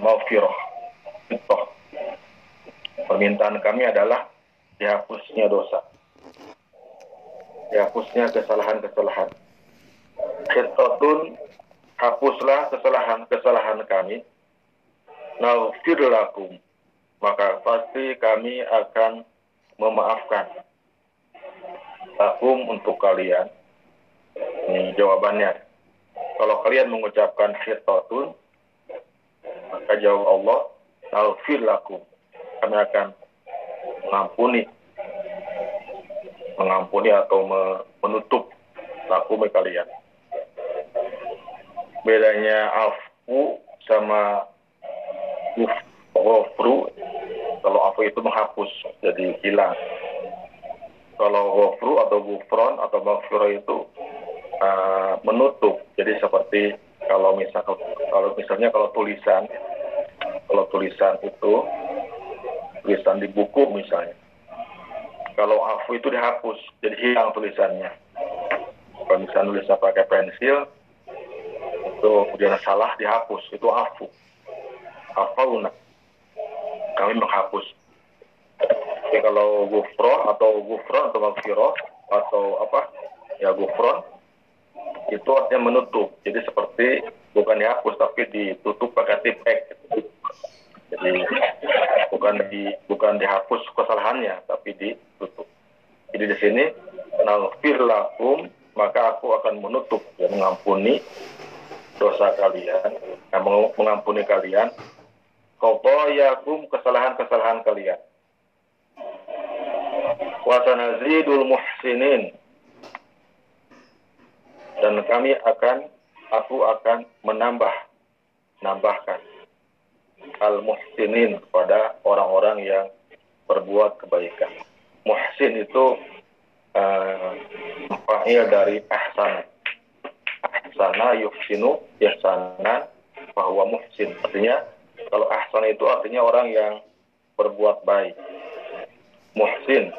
maghfirah. Toh. Permintaan kami adalah dihapusnya dosa. Dihapusnya kesalahan-kesalahan. Khitatun hapuslah kesalahan-kesalahan kami. Naghfir lakum. Maka pasti kami akan memaafkan. Lakum untuk kalian. Ini jawabannya. Kalau kalian mengucapkan khitatun, maka jawab Allah, Naghfir lakum. Kami akan mengampuni. Mengampuni atau menutup lakum kalian. Bedanya afu sama ghafru kalau afu itu menghapus jadi hilang. Kalau ghafru atau gufron atau maghfirah itu uh, menutup jadi seperti kalau misal kalau misalnya kalau tulisan kalau tulisan itu tulisan di buku misalnya. Kalau afu itu dihapus jadi hilang tulisannya. Kalau misalnya tulisan pakai pensil itu kemudian salah dihapus itu afu afauna kami menghapus. Jadi kalau gufron atau gufron atau magfiro atau apa ya gufron itu artinya menutup jadi seperti bukan dihapus tapi ditutup pakai tip jadi bukan di bukan dihapus kesalahannya tapi ditutup jadi di sini nalfir lakum maka aku akan menutup dan mengampuni dosa kalian, yang mengampuni kalian, yakum kesalahan-kesalahan kalian. Wasanazidul muhsinin. Dan kami akan, aku akan menambah, nambahkan al-muhsinin kepada orang-orang yang berbuat kebaikan. Muhsin itu uh, dari ahsan ahsana yuhsinu ihsana bahwa muhsin. Artinya kalau ahsan itu artinya orang yang berbuat baik. Muhsin.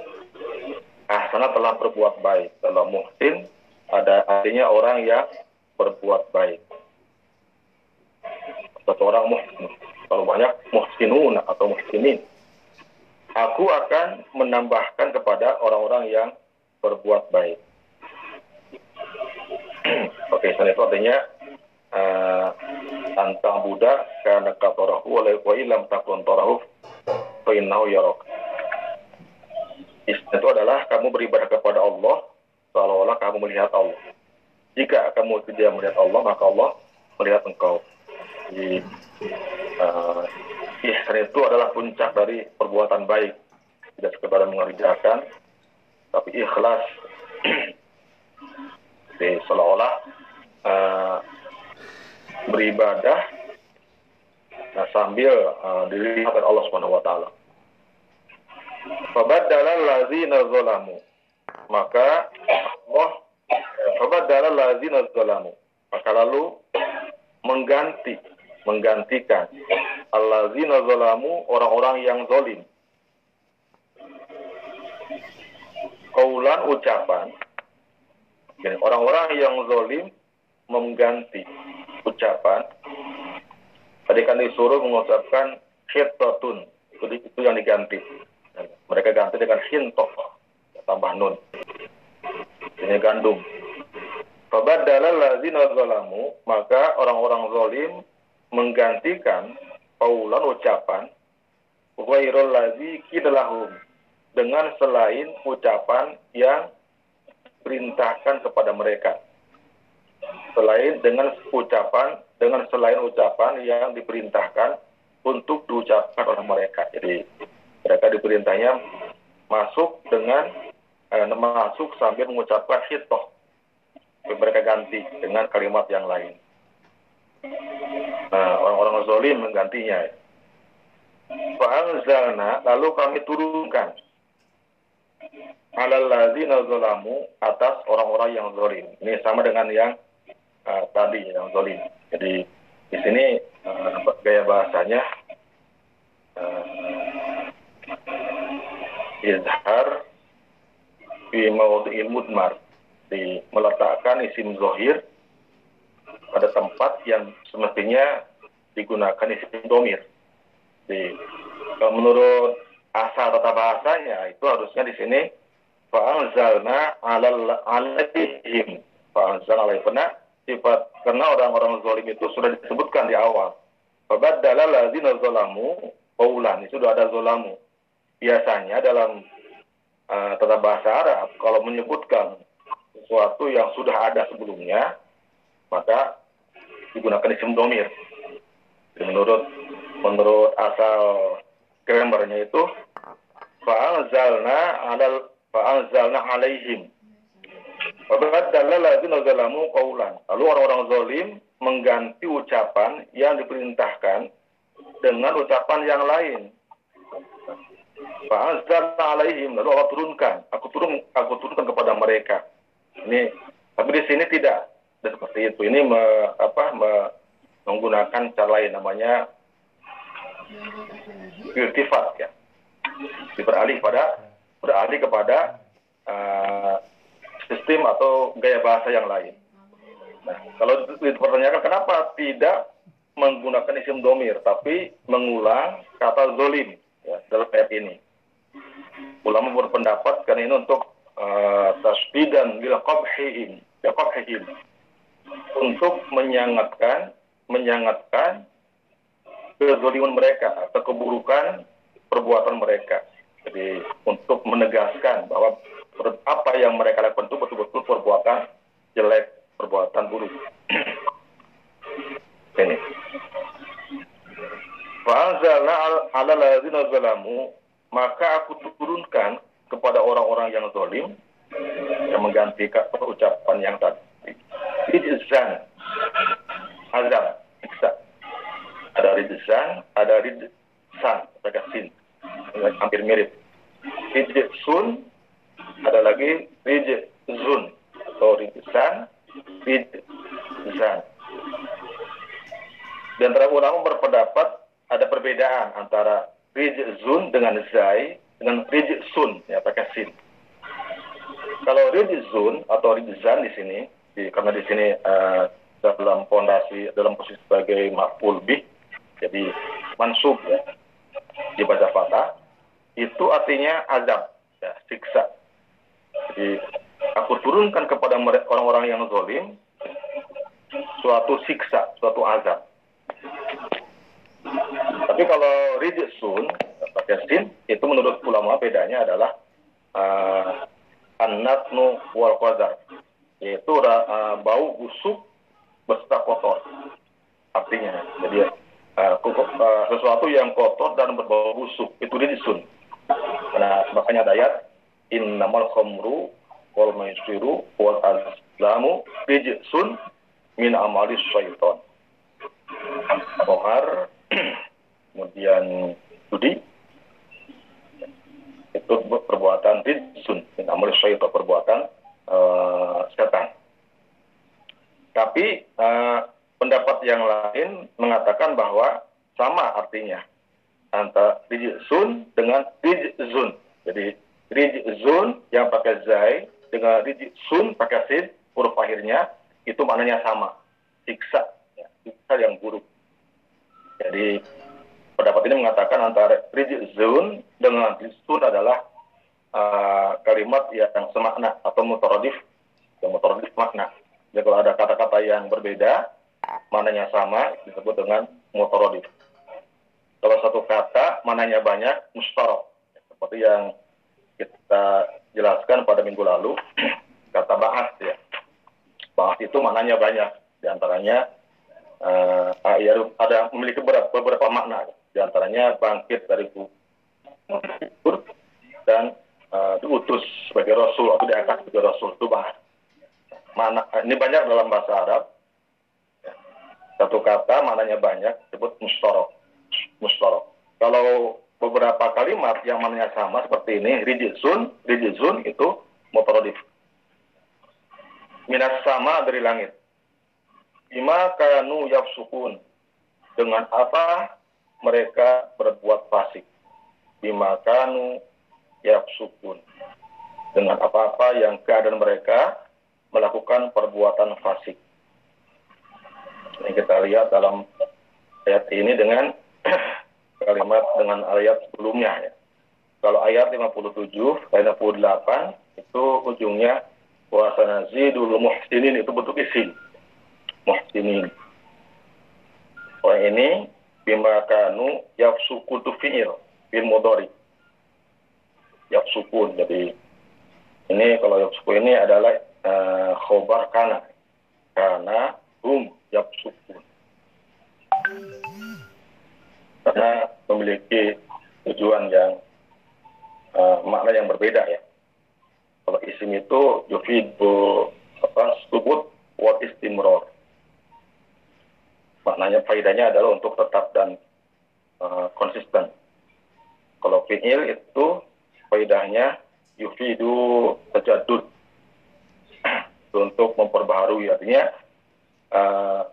Ahsana telah berbuat baik. Kalau muhsin ada artinya orang yang berbuat baik. Satu orang muhsin. Kalau banyak muhsinun atau muhsinin. Aku akan menambahkan kepada orang-orang yang berbuat baik. Oke, okay, itu artinya uh, tantang Buddha karena katorahu oleh wa ilam takun torahu yarok. Itu adalah kamu beribadah kepada Allah seolah-olah kamu melihat Allah. Jika kamu tidak melihat Allah, maka Allah melihat engkau. Jadi, uh, ihsan itu adalah puncak dari perbuatan baik. Tidak sekedar mengerjakan, tapi ikhlas. Jadi seolah-olah uh, beribadah nah, sambil uh, dilihat oleh Allah Subhanahu wa lazina zalamu. Maka Allah fabadala lazina zalamu. Maka lalu mengganti menggantikan allazina zalamu orang-orang yang zalim. Kaulan ucapan orang-orang yang zalim mengganti ucapan. Tadi kan disuruh mengucapkan khitatun. Itu, itu yang diganti. Mereka ganti dengan hintoh. Tambah nun. Ini gandum. Fabadala lazina zalamu. Maka orang-orang zalim menggantikan paulan ucapan. Ghairul lazi kidalahum. Dengan selain ucapan yang perintahkan kepada mereka selain dengan ucapan dengan selain ucapan yang diperintahkan untuk diucapkan oleh mereka. Jadi mereka diperintahnya masuk dengan eh, masuk sambil mengucapkan hitoh. Mereka ganti dengan kalimat yang lain. Nah, orang-orang zolim menggantinya. Fa'anzalna, lalu kami turunkan alal ladzina zalamu atas orang-orang yang zolim. Ini sama dengan yang uh, tadi yang zolim. Jadi di sini uh, gaya bahasanya uh, izhar fi mudmar di meletakkan isim zohir pada tempat yang semestinya digunakan isim domir. Di, kalau menurut asal tata bahasanya itu harusnya di sini fa'anzalna alal alaihim fa'anzalna alaihim sifat karena orang-orang zalim itu sudah disebutkan di awal. Fabadala lazina zolamu qawlan itu sudah ada zolamu. Biasanya dalam uh, tata bahasa Arab kalau menyebutkan sesuatu yang sudah ada sebelumnya maka digunakan isim domir menurut menurut asal grammarnya itu fa'anzalna alal fa'anzalna alaihim Fabadalla ladzina zalamu qawlan. Lalu orang-orang zalim mengganti ucapan yang diperintahkan dengan ucapan yang lain. Alaihim. Lalu Allah turunkan. Aku turun aku turunkan kepada mereka. Ini tapi di sini tidak dan seperti itu. Ini me, apa me, menggunakan cara lain namanya irtifat ya. Beralih pada beralih kepada uh, sistem atau gaya bahasa yang lain. Nah, kalau dipertanyakan kenapa tidak menggunakan isim domir, tapi mengulang kata zolim ya, dalam ayat ini. Ulama berpendapat karena ini untuk uh, tasbidan qabhihim, ya. Untuk menyangatkan, menyangatkan kezoliman mereka atau keburukan perbuatan mereka. Jadi untuk menegaskan bahwa apa yang mereka lakukan itu betul-betul perbuatan jelek, perbuatan buruk. Ini. Fa'anzalna ala lazina zalamu, maka aku turunkan kepada orang-orang yang zalim yang menggantikan ucapan yang tadi. Rijzan, azam. Ada rijzan, ada rijsan, pakai sin, hampir mirip. Rijsun ada lagi rijzun atau rijzan, rijzan. Dan para ulama berpendapat ada perbedaan antara rijzun dengan zai dengan rijzun ya pakai sin. Kalau rijzun atau rijzan di sini, di, karena di sini uh, dalam fondasi dalam posisi sebagai maf'ul bih, jadi mansub ya, dibaca fatah, itu artinya azab, ya, siksa. Jadi aku turunkan kepada orang-orang yang zalim suatu siksa, suatu azab. Tapi kalau rijsun, pakai sin, itu menurut ulama bedanya adalah uh, an-natnu wal qadar, yaitu uh, bau busuk beserta kotor. Artinya, jadi uh, sesuatu yang kotor dan berbau busuk itu rijsun. Nah, makanya ada ayat innamal khamru wal maisiru wal azlamu rijsun min amali syaitan. Khamar, kemudian judi, itu perbuatan rijsun min amali syaitan, perbuatan uh, setan. Tapi uh, pendapat yang lain mengatakan bahwa sama artinya antara rijsun dengan rijzun. Jadi rijzun yang pakai zai dengan rijsun pakai sin huruf akhirnya itu maknanya sama siksa ya, siksa yang buruk jadi pendapat ini mengatakan antara rijzun dengan rijsun adalah uh, kalimat yang semakna atau mutaradif yang mutaradif makna. Jadi kalau ada kata-kata yang berbeda maknanya sama disebut dengan mutaradif kalau satu kata maknanya banyak mustarok seperti yang kita jelaskan pada minggu lalu kata bahas ya. Bahas itu maknanya banyak. Di antaranya uh, eh, ya, ada memiliki beberapa, beberapa makna di antaranya bangkit dari kubur dan uh, diutus sebagai rasul atau diangkat sebagai rasul. Itu bahas mana ini banyak dalam bahasa Arab. Satu kata maknanya banyak disebut mustorok mustorok kalau beberapa kalimat yang maknanya sama seperti ini rijizun rijizun itu motorodif minas sama dari langit. Lima kanu yafsukun. Dengan apa mereka berbuat fasik lima kanu yafsukun dengan apa-apa yang keadaan mereka melakukan perbuatan fasik ini kita lihat dalam ayat ini dengan kalimat dengan ayat sebelumnya ya. Kalau ayat 57, ayat 58 itu ujungnya puasa nazidul muhsinin itu bentuk isim. Muhsinin. Orang ini bima kanu yafsuku tu fi'il fil mudhari. Yafsukun. Jadi ini kalau yafsuku ini adalah uh, khobar kana. Karena hum yafsukun. Karena memiliki tujuan yang uh, makna yang berbeda ya. Kalau isim itu yufidu apa subut what istimror. Maknanya faedahnya adalah untuk tetap dan uh, konsisten. Kalau fi'il itu faedahnya yufidu tajadud untuk memperbaharui artinya uh,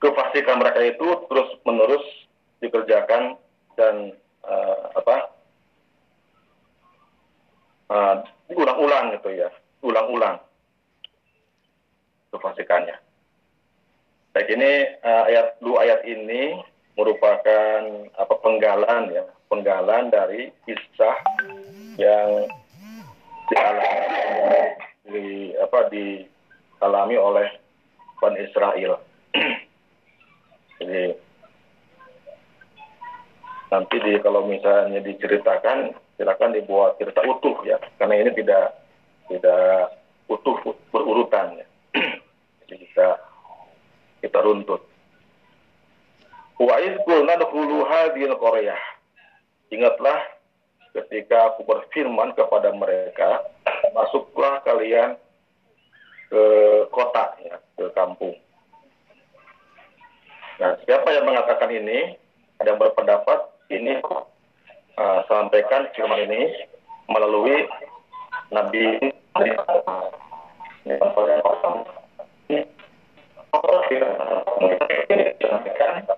kefasikan mereka itu terus menerus dikerjakan dan uh, apa uh, ulang-ulang gitu ya ulang-ulang kefasikannya baik ini uh, ayat dua ayat ini merupakan apa penggalan ya penggalan dari kisah yang dialami di apa dialami oleh Ban Israel. Jadi nanti di kalau misalnya diceritakan silakan dibuat cerita utuh ya karena ini tidak tidak utuh berurutan ya. Jadi kita kita runtut. Wa qulna dkhulu hadhihi Korea ingatlah ketika aku berfirman kepada mereka masuklah kalian ke kota ya ke kampung. Nah siapa yang mengatakan ini? Ada yang berpendapat ini uh, sampaikan firman ini melalui Nabi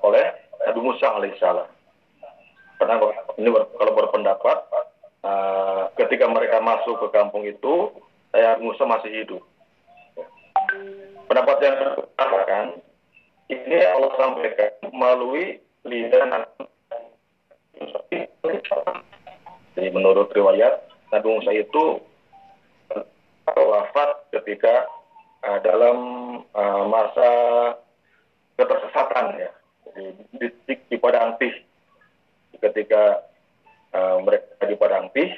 oleh Nabi Musa alaihissalam. Karena ini kalau berpendapat uh, ketika mereka masuk ke kampung itu, saya Musa masih hidup. Pendapat yang katakan ini Allah sampaikan melalui lidah jadi menurut riwayat Nabi Musa itu wafat ketika uh, dalam uh, masa ketersesatan ya di, di, di Padang Pih ketika uh, mereka di Padang Pih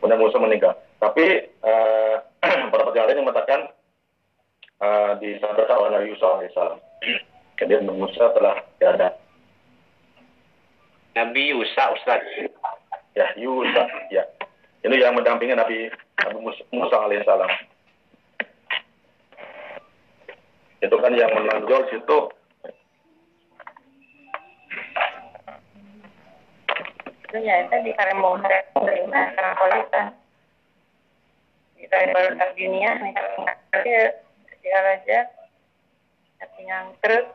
Nabi Musa meninggal tapi uh, para yang mengatakan uh, disampaikan oleh Nabi Yusuf alaihissalam. Kemudian Musa telah tiada. Nabi Yusuf Ustaz. Ya, Yusuf, ya. Ini yang mendampingi Nabi, Nabi Musa alaihissalam. Itu kan yang menonjol situ. Itu ya itu di Karembong. Mana Politan di Karembong dunia. Nih kalau nggak dia aja. Yang terus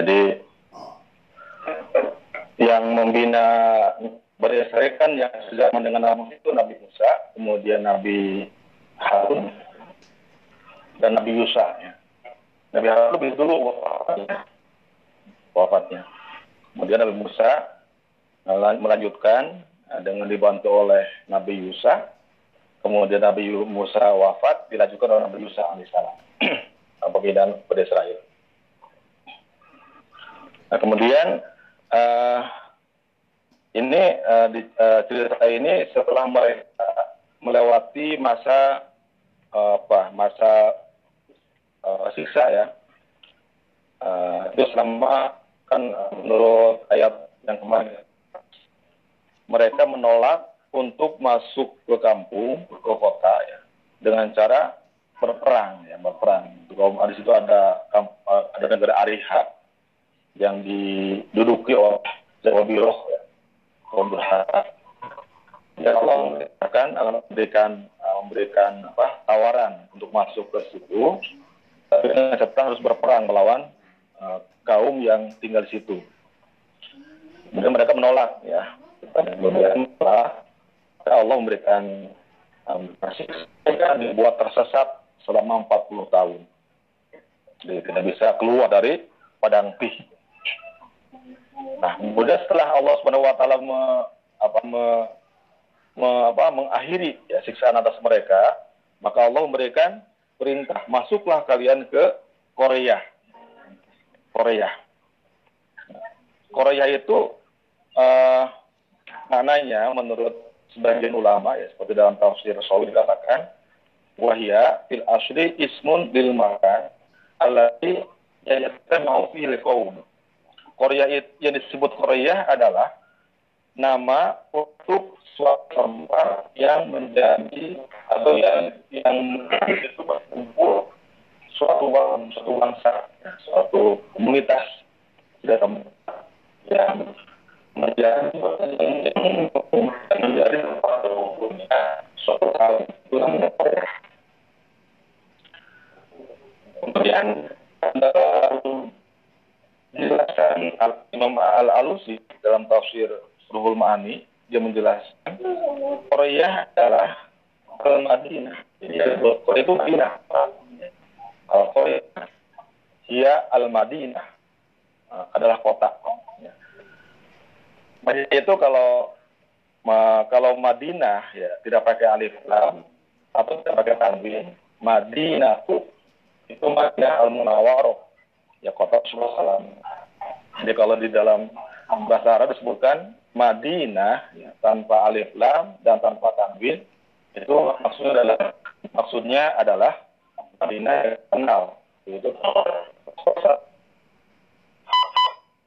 jadi yang membina berdasarkan yang sudah mendengar nama itu Nabi Musa, kemudian Nabi Harun, dan Nabi Yusa. Ya. Nabi Harun lebih dulu wafatnya. wafatnya. Kemudian Nabi Musa melanjutkan eh, dengan dibantu oleh Nabi Yusa. Kemudian Nabi Musa wafat, dilanjutkan oleh Nabi Yusa alaihissalam. Pembinaan pada Israel. Nah, kemudian uh, ini uh, di, uh, cerita ini setelah mereka melewati masa uh, apa masa uh, siksa ya. Uh, itu selama kan menurut ayat yang kemarin. Mereka menolak untuk masuk ke kampung ke kota ya dengan cara berperang ya berperang. Di situ ada ada negara Ariha yang diduduki oleh Jawa Biroh ya kaum berharap ya Allah memberikan uh, memberikan apa tawaran untuk masuk ke situ. Tapi catatan harus berperang melawan uh, kaum yang tinggal di situ. Kemudian mereka menolak ya. Kemudian Allah memberikan um, mereka dibuat tersesat selama 40 tahun. Jadi tidak bisa keluar dari padang pih nah kemudian setelah Allah subhanahu wa taala me, apa, me, me, apa, mengakhiri ya, siksaan atas mereka maka Allah memberikan perintah masuklah kalian ke Korea. Korea. Korea itu uh, maknanya menurut sebagian ulama ya seperti dalam tafsir Sawi dikatakan wahya fil asli ismun lil makan alati mau fil kaum Korea yang disebut Korea adalah nama untuk suatu tempat yang menjadi atau yang yang itu berkumpul suatu suatu bangsa, suatu komunitas dalam yang menjadi menjadi suatu hal kemudian dijelaskan Imam Al-Alusi dalam tafsir Ruhul Ma'ani dia menjelaskan Korea adalah Al-Madinah jadi Korea itu Madinah. Kalau Korea dia Al-Madinah adalah kota. Madinah itu kalau kalau Madinah ya tidak pakai alif lam atau tidak pakai tanwin, Madinah itu Madinah al Munawwaroh ya kota Rasulullah Jadi kalau di dalam bahasa Arab disebutkan Madinah ya, tanpa alif lam dan tanpa tanwin itu maksudnya adalah maksudnya adalah Madinah yang kenal itu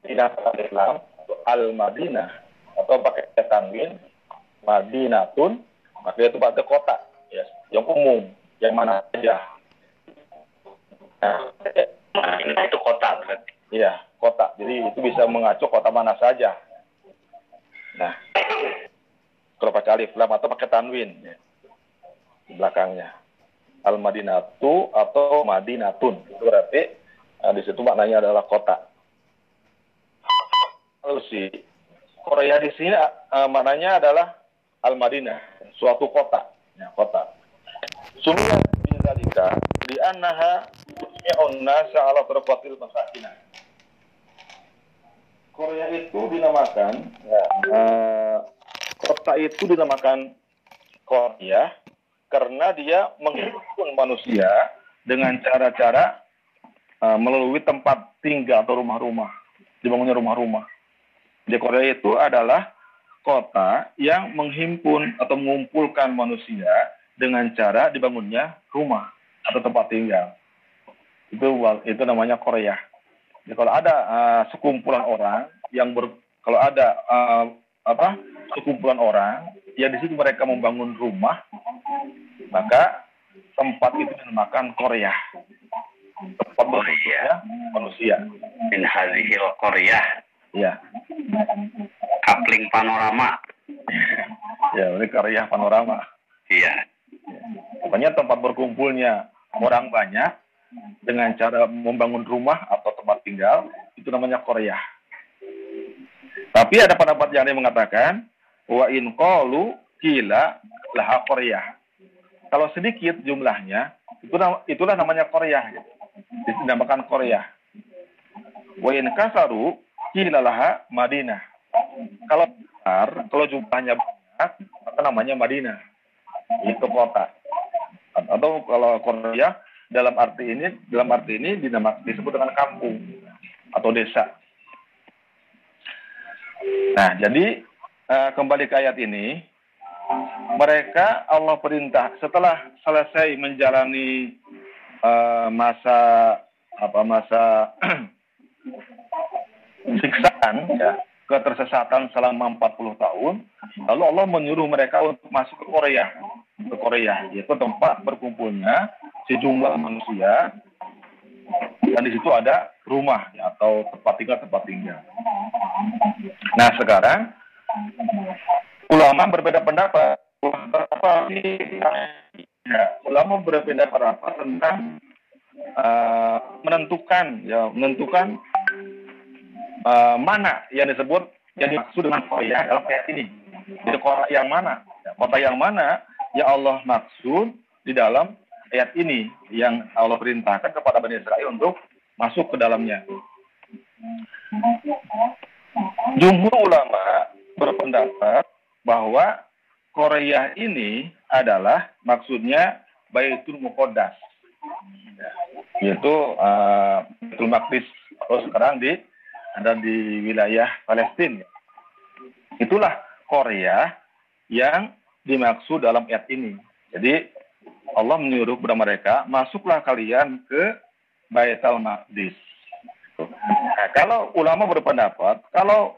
tidak alif lam Al-Madinah. Atau pakai tanwin Madinatun maka itu pada kota ya yang umum yang mana saja. Nah, Madinah itu kota berarti. Iya kota. Jadi itu bisa mengacu kota mana saja. Nah kalau pakai alif lam atau pakai tanwin ya, belakangnya. Al madinatu atau madinatun. Itu berarti nah, di situ maknanya adalah kota. Lalu si Korea di sini uh, maknanya adalah Al Madinah, suatu kota, ya, kota. Sumia bidzalika di annaha tusmi'un nasa ala tarfatil masakinah. Korea itu dinamakan ya, uh, kota itu dinamakan Korea karena dia menghimpun manusia dengan cara-cara uh, melalui tempat tinggal atau rumah-rumah, dibangunnya rumah-rumah di Korea itu adalah kota yang menghimpun atau mengumpulkan manusia dengan cara dibangunnya rumah atau tempat tinggal. Itu itu namanya Korea. Jadi kalau ada uh, sekumpulan orang yang ber, kalau ada uh, apa sekumpulan orang yang di situ mereka membangun rumah, maka tempat itu dinamakan Korea. Tempat manusia, manusia. Min hazihil Korea Ya. Kapling panorama. ya, ini karya panorama. Iya. Pokoknya tempat berkumpulnya orang banyak dengan cara membangun rumah atau tempat tinggal itu namanya Korea. Tapi ada pendapat yang mengatakan wa in qalu kila laha Korea. Kalau sedikit jumlahnya itu itulah namanya Korea. Dinamakan Korea. Wa in kasaru Kilalaha Madinah. Kalau besar, kalau jumlahnya banyak, maka namanya Madinah. Itu kota. Atau kalau Korea dalam arti ini dalam arti ini dinama, disebut dengan kampung atau desa. Nah, jadi uh, kembali ke ayat ini, mereka Allah perintah setelah selesai menjalani uh, masa apa masa siksaan ya ketersesatan selama 40 tahun lalu Allah menyuruh mereka untuk masuk ke Korea ke Korea yaitu tempat berkumpulnya sejumlah manusia dan di situ ada rumah ya, atau tempat tinggal tempat tinggal nah sekarang ulama berbeda pendapat apa ya, ulama berbeda pendapat tentang uh, menentukan ya menentukan uh, mana yang disebut yang dimaksud dengan Korea dalam ayat ini. Jadi kota yang mana? Ya, kota yang mana yang Allah maksud di dalam ayat ini yang Allah perintahkan kepada Bani Israel untuk masuk ke dalamnya. Jumhur ulama berpendapat bahwa Korea ini adalah maksudnya Baitul Muqaddas. Yaitu uh, Baitul Maqdis atau sekarang di ada di wilayah Palestina. Itulah Korea yang dimaksud dalam ayat ini. Jadi Allah menyuruh kepada mereka, masuklah kalian ke Baitul Maqdis. Nah, kalau ulama berpendapat, kalau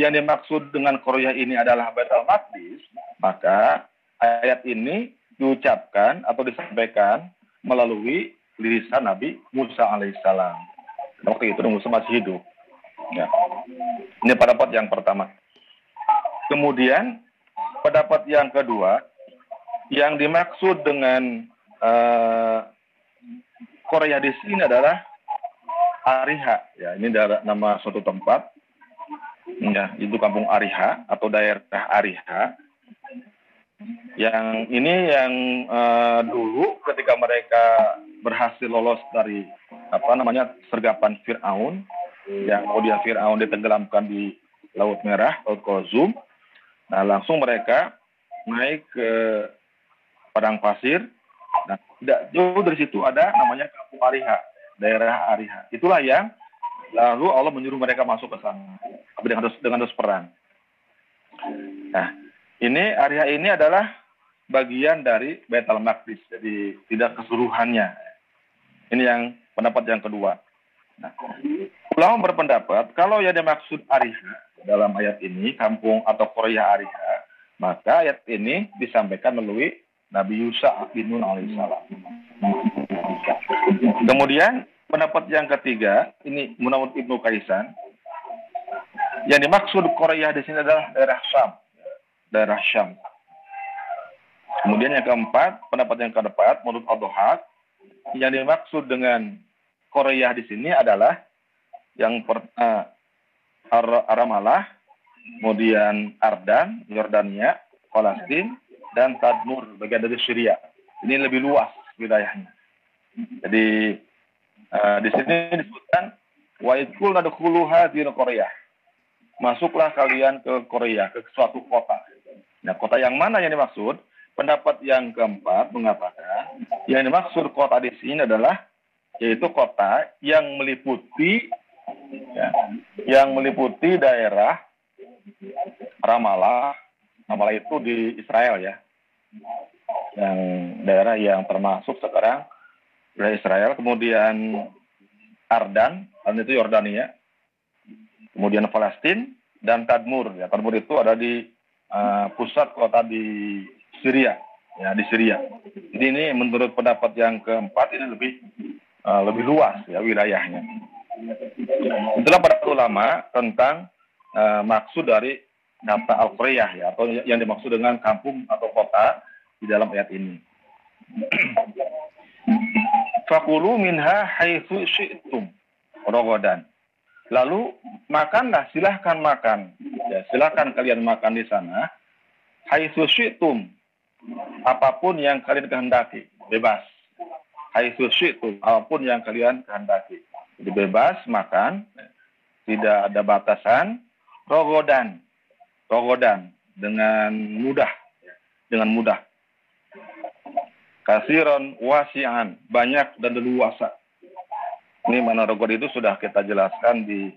yang dimaksud dengan Korea ini adalah Baitul Maqdis, maka ayat ini diucapkan atau disampaikan melalui lisan Nabi Musa alaihissalam. Waktu itu Musa masih hidup. Ya. Ini pendapat yang pertama. Kemudian pendapat yang kedua, yang dimaksud dengan uh, Korea di sini adalah Ariha. Ya, ini adalah nama suatu tempat. Ya, itu kampung Ariha atau daerah Ariha. Yang ini yang uh, dulu ketika mereka berhasil lolos dari apa namanya sergapan Fir'aun, yang kemudian Fir'aun ditenggelamkan di Laut Merah, Laut Kozum. Nah, langsung mereka naik ke padang pasir. Nah, tidak jauh dari situ ada namanya Kampung Ariha, daerah Ariha. Itulah yang lalu Allah menyuruh mereka masuk ke sana dengan dos, dengan dos perang. Nah, ini Ariha ini adalah bagian dari Baitul Maqdis, jadi tidak keseluruhannya. Ini yang pendapat yang kedua. Nah, ulama berpendapat kalau yang dimaksud Ariha dalam ayat ini kampung atau Korea Ariha, maka ayat ini disampaikan melalui Nabi Yusa bin Nun alaihissalam. Kemudian pendapat yang ketiga ini menurut Ibnu Kaisan yang dimaksud Korea di sini adalah daerah Syam, daerah Syam. Kemudian yang keempat, pendapat yang keempat menurut Al yang dimaksud dengan Korea di sini adalah yang pertama Aramalah, kemudian Ardan, Yordania, Palestina, dan Tadmur, bagian dari Syria. Ini lebih luas wilayahnya. Jadi uh, di sini disebutkan wa idkul nadkhulu Korea. Masuklah kalian ke Korea, ke suatu kota. Nah, kota yang mana yang dimaksud? Pendapat yang keempat mengatakan yang dimaksud kota di sini adalah yaitu kota yang meliputi ya, yang meliputi daerah Ramallah. Ramallah itu di Israel ya yang daerah yang termasuk sekarang dari Israel, kemudian Ardan, dan itu Yordania, kemudian Palestina dan Tadmur. Ya, Tadmur itu ada di uh, pusat kota di Syria, ya di Syria. Jadi ini menurut pendapat yang keempat ini lebih uh, lebih luas ya wilayahnya. Itulah para ulama tentang uh, maksud dari Nafta al-Quriyah ya atau yang dimaksud dengan kampung atau kota di dalam ayat ini. Fakulu minha haitsu syi'tum rogodan. Lalu makanlah, silahkan makan. Ya, silahkan kalian makan di sana. Haitsu syi'tum. Apa pun yang kalian kehendaki, bebas. Haitsu syi'tum, apa pun yang kalian kehendaki. Jadi bebas makan, tidak ada batasan. Rogodan, rogodan dengan mudah dengan mudah. Kasiron wasian banyak dan leluasa. Ini mana rogod itu sudah kita jelaskan di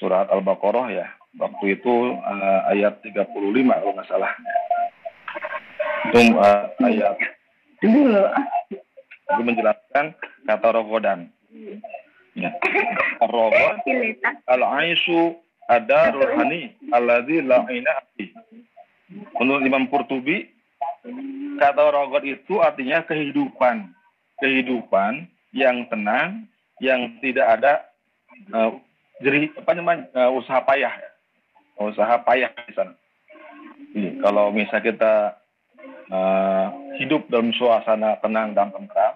surat al-baqarah ya. Waktu itu uh, ayat 35 kalau nggak salah. Itu uh, ayat itu menjelaskan kata rogodan. Ya. rogod al-aisu ada rohani alladzi la Menurut Imam Qurtubi, kata rogot itu artinya kehidupan. Kehidupan yang tenang, yang tidak ada uh, jadi apa namanya uh, usaha payah, usaha payah di sana. Jadi, kalau misalnya kita uh, hidup dalam suasana tenang dan tentram,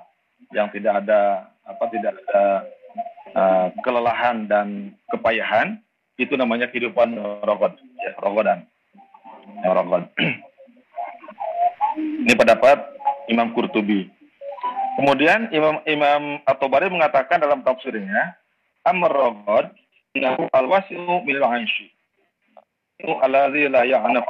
yang tidak ada apa tidak ada uh, kelelahan dan kepayahan, itu namanya kehidupan rogod, ya, rogodan. Ya, rogod. Ini pendapat Imam Qurtubi. Kemudian Imam Imam At-Tabari mengatakan dalam tafsirnya, amr rogod innahu al-wasi'u min al-'aishi. La ya'naf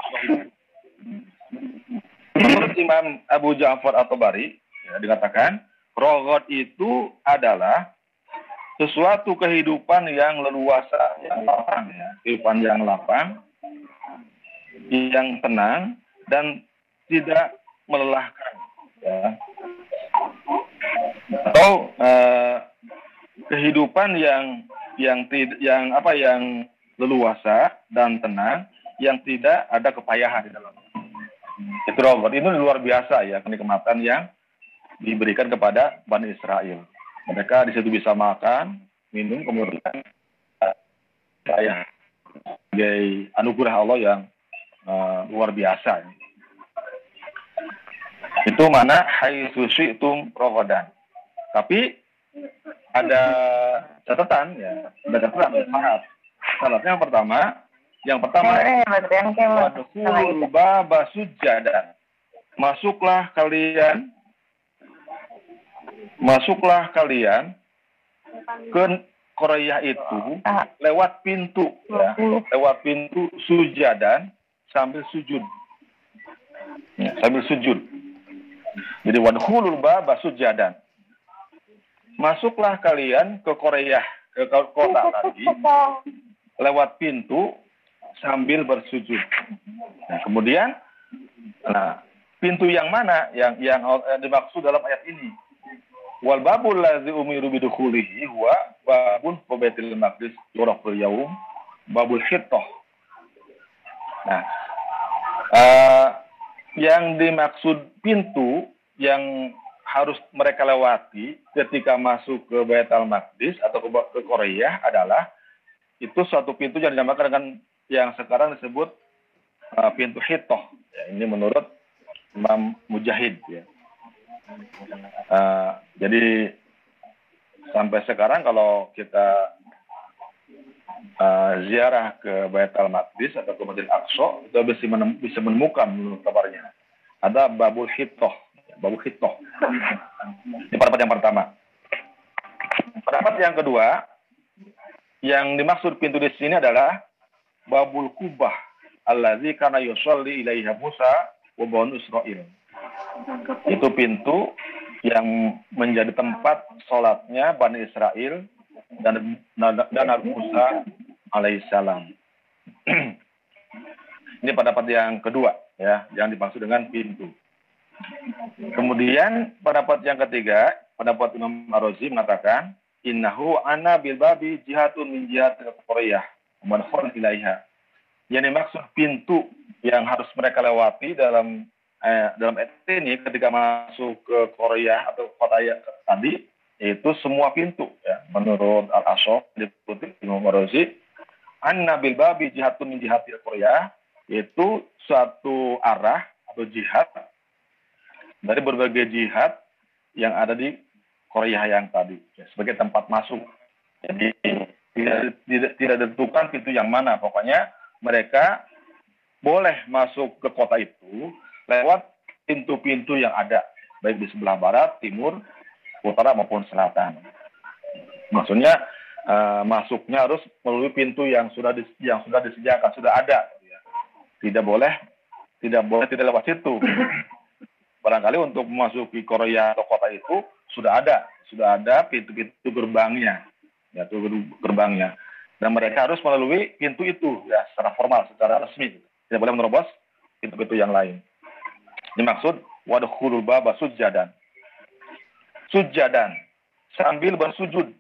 Menurut Imam Abu Ja'far At-Tabari, ya, dikatakan, rogod itu adalah sesuatu kehidupan yang leluasa, yang lapang, ya. kehidupan yang lapang, yang tenang, dan tidak melelahkan. Ya. Atau uh, kehidupan yang yang tidak yang apa yang leluasa dan tenang yang tidak ada kepayahan di dalamnya. Itu robot itu luar biasa ya kenikmatan yang diberikan kepada Bani Israel. Mereka di situ bisa makan, minum, kemudian saya sebagai anugerah Allah yang uh, luar biasa. Itu mana hai sushi itu rogodan. Tapi ada catatan ya, ada catatan ada syarat. Syaratnya yang pertama, yang pertama wadkhulul baba sujadan. Masuklah kalian masuklah kalian ke Korea itu lewat pintu ya, lewat pintu sujadan sambil sujud. Ya, sambil sujud. Jadi wadkhulul baba sujadan. Masuklah kalian ke Korea, ke kota tadi lewat pintu sambil bersujud. Nah, kemudian nah, pintu yang mana yang yang dimaksud dalam ayat ini? Wal babul ladzi umiru bidukhulihi huwa babun Baitul Maqdis yuraful yaum babul hittah. Nah, uh, yang dimaksud pintu yang harus mereka lewati ketika masuk ke Baitul Maqdis atau ke, Korea adalah itu suatu pintu yang dinamakan dengan yang sekarang disebut uh, pintu hitoh. Ya, ini menurut Imam Mujahid. Ya. Uh, jadi sampai sekarang kalau kita uh, ziarah ke Baitul Maqdis atau ke Masjid Aqsa itu bisa, menem bisa menemukan menurut kabarnya ada babul hitoh, babul hitoh. Ini pendapat yang pertama. Pendapat yang kedua, yang dimaksud pintu di sini adalah babul kubah allazi kana yusalli ilaiha Musa wa banu. Itu pintu yang menjadi tempat sholatnya Bani Israel dan dan Nabi Musa alaihissalam. Ini pendapat yang kedua ya, yang dimaksud dengan pintu. Kemudian pendapat yang ketiga, pendapat Imam Marozi mengatakan, Innahu ana bil babi jihatun min jihat Korea, man ilaiha. Yang dimaksud pintu yang harus mereka lewati dalam eh, dalam ini ketika masuk ke Korea atau kota ya, tadi itu semua pintu ya menurut Al Asof dikutip Imam Marozi anna bil babi jihatun min Korea itu suatu arah atau jihad dari berbagai jihad yang ada di Korea yang tadi ya, sebagai tempat masuk. Jadi tidak, tidak tidak ditentukan pintu yang mana, pokoknya mereka boleh masuk ke kota itu lewat pintu-pintu yang ada, baik di sebelah barat, timur, utara maupun selatan. Maksudnya uh, masuknya harus melalui pintu yang sudah dis, yang sudah disediakan, sudah ada. Ya. Tidak boleh tidak boleh tidak lewat situ. Barangkali untuk memasuki Korea atau kota itu sudah ada, sudah ada pintu-pintu gerbangnya, ya gerbangnya. Dan mereka harus melalui pintu itu ya secara formal, secara resmi. Tidak boleh menerobos pintu-pintu yang lain. Ini maksud wadkhulul baba sujadan. Sujadan sambil bersujud.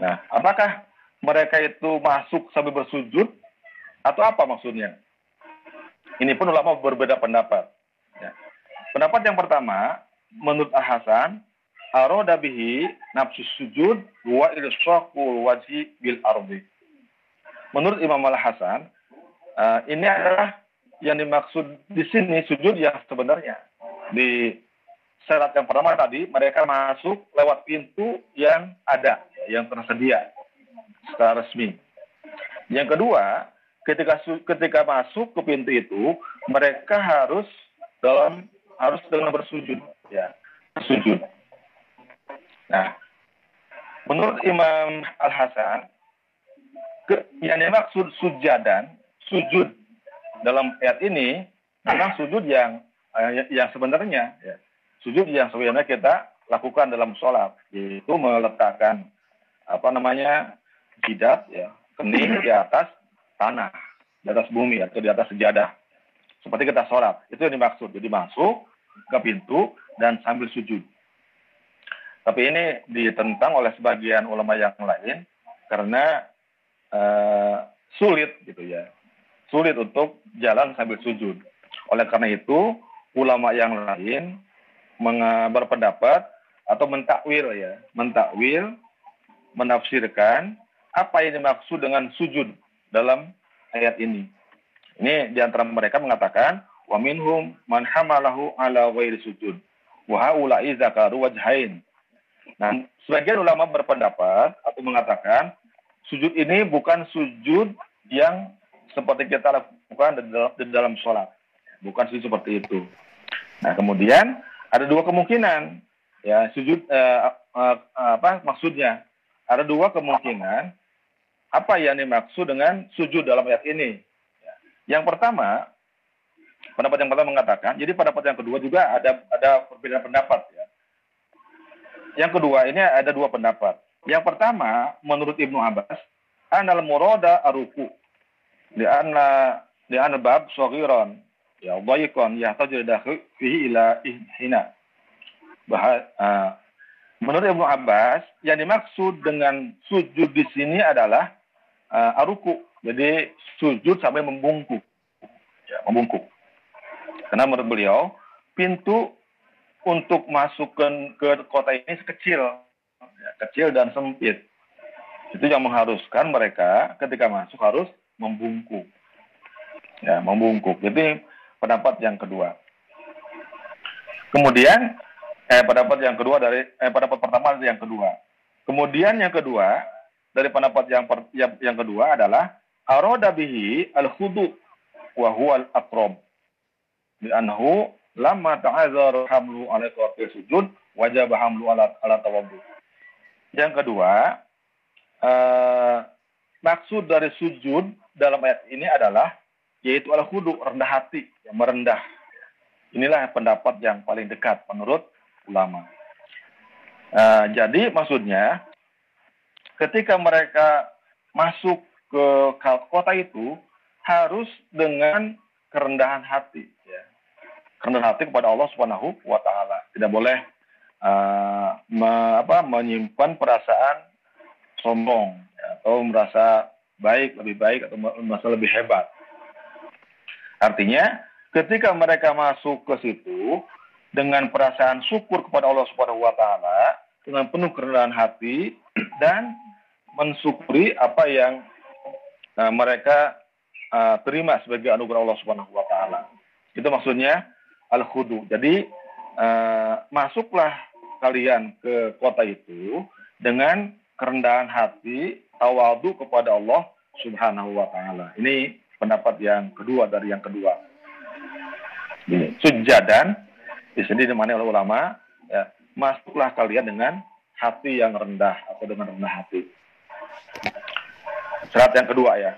Nah, apakah mereka itu masuk sambil bersujud atau apa maksudnya? Ini pun ulama berbeda pendapat. Ya. Pendapat yang pertama, menurut Al-Hasan, aroda bihi nafsu sujud wa ilsaqul wajhi bil ardi. Menurut Imam Al-Hasan, uh, ini adalah yang dimaksud di sini sujud yang sebenarnya. Di syarat yang pertama tadi, mereka masuk lewat pintu yang ada, yang tersedia secara resmi. Yang kedua, ketika ketika masuk ke pintu itu, mereka harus dalam harus dengan bersujud, ya, bersujud. Nah, menurut Imam Al Hasan, yang dimaksud sujadan, sujud dalam ayat ini memang sujud yang eh, yang sebenarnya ya. sujud yang sebenarnya kita lakukan dalam sholat yaitu meletakkan apa namanya jidat ya kening di atas tanah di atas bumi atau di atas sejadah. Seperti kita sholat itu yang dimaksud. Jadi masuk ke pintu dan sambil sujud. Tapi ini ditentang oleh sebagian ulama yang lain karena uh, sulit gitu ya sulit untuk jalan sambil sujud. Oleh karena itu, ulama yang lain berpendapat atau mentakwil ya, mentakwil, menafsirkan apa yang dimaksud dengan sujud dalam ayat ini. Ini di antara mereka mengatakan wa minhum man hamalahu ala ghairi sujud wa haula'i zakaru wajhain. Nah, sebagian ulama berpendapat atau mengatakan sujud ini bukan sujud yang seperti kita lakukan di dalam, sholat. Bukan sujud seperti itu. Nah, kemudian ada dua kemungkinan. Ya, sujud eh, eh, apa maksudnya? Ada dua kemungkinan apa yang dimaksud dengan sujud dalam ayat ini. Yang pertama, pendapat yang pertama mengatakan, jadi pendapat yang kedua juga ada ada perbedaan pendapat ya. Yang kedua ini ada dua pendapat. Yang pertama, menurut Ibnu Abbas, anal murada aruku lianna lianna bab saghiran ya dhayiqan yahtaju dakhil fihi ila hina bahas uh, menurut Ibnu Abbas yang dimaksud dengan sujud di sini adalah uh, aruku. Jadi sujud sampai membungkuk. Ya, membungkuk. Karena menurut beliau pintu untuk masuk ke, ke kota ini sekecil. Ya, kecil dan sempit. Itu yang mengharuskan mereka ketika masuk harus membungkuk. Ya, membungkuk. Jadi pendapat yang kedua. Kemudian eh pendapat yang kedua dari eh pendapat pertama dari yang kedua. Kemudian yang kedua dari pendapat yang per, yang, yang kedua adalah aroda bihi al khudu wa huwa al aqrab. Di anhu lama ta'azar hamlu ala sujud wajib hamlu ala ala tawaddu. Yang kedua, eh, maksud dari sujud dalam ayat ini adalah yaitu al khudu rendah hati yang merendah. Inilah pendapat yang paling dekat menurut ulama. Uh, jadi maksudnya ketika mereka masuk ke kota itu harus dengan kerendahan hati ya. Kerendahan hati kepada Allah Subhanahu wa taala. Tidak boleh uh, me, apa, menyimpan perasaan sombong ya, atau merasa baik, lebih baik, atau merasa lebih hebat. Artinya, ketika mereka masuk ke situ dengan perasaan syukur kepada Allah Subhanahu wa taala, dengan penuh kerendahan hati dan mensyukuri apa yang uh, mereka uh, terima sebagai anugerah Allah Subhanahu wa taala. Itu maksudnya al-khudu. Jadi uh, masuklah kalian ke kota itu dengan kerendahan hati, tawadu kepada Allah Subhanahu wa taala. Ini pendapat yang kedua dari yang kedua. Sujadan di sini di mana oleh ulama ya, masuklah kalian dengan hati yang rendah atau dengan rendah hati. Syarat yang kedua ya.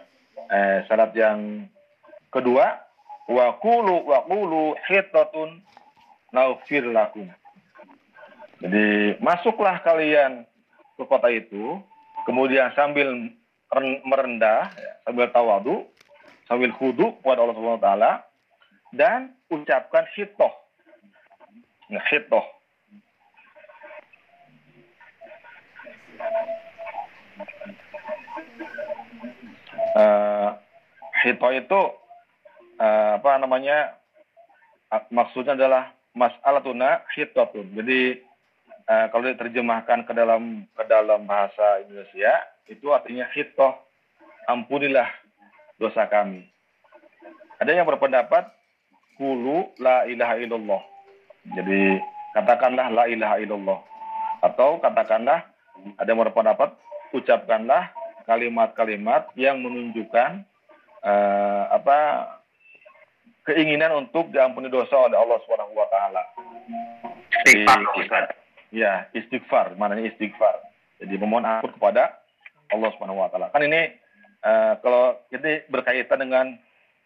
Eh, syarat yang kedua wa qulu wa qulu hitatun lakum. Jadi masuklah kalian ke kota itu, kemudian sambil merendah, sambil tawadu, sambil khudu kepada Allah Subhanahu taala dan ucapkan hitoh. Nah, hitoh. Uh, hitoh itu uh, apa namanya maksudnya adalah mas'alatuna hitotun. Jadi uh, kalau diterjemahkan ke dalam ke dalam bahasa Indonesia itu artinya hitoh ampunilah dosa kami ada yang berpendapat kulu la ilaha illallah. Jadi katakanlah la ilaha illallah. Atau katakanlah ada yang berpendapat ucapkanlah kalimat-kalimat yang menunjukkan uh, apa keinginan untuk diampuni dosa oleh Allah Subhanahu wa taala. Istighfar, Ustaz. Ya, istighfar, maknanya istighfar. Jadi memohon ampun kepada Allah Subhanahu wa taala. Kan ini uh, kalau ini berkaitan dengan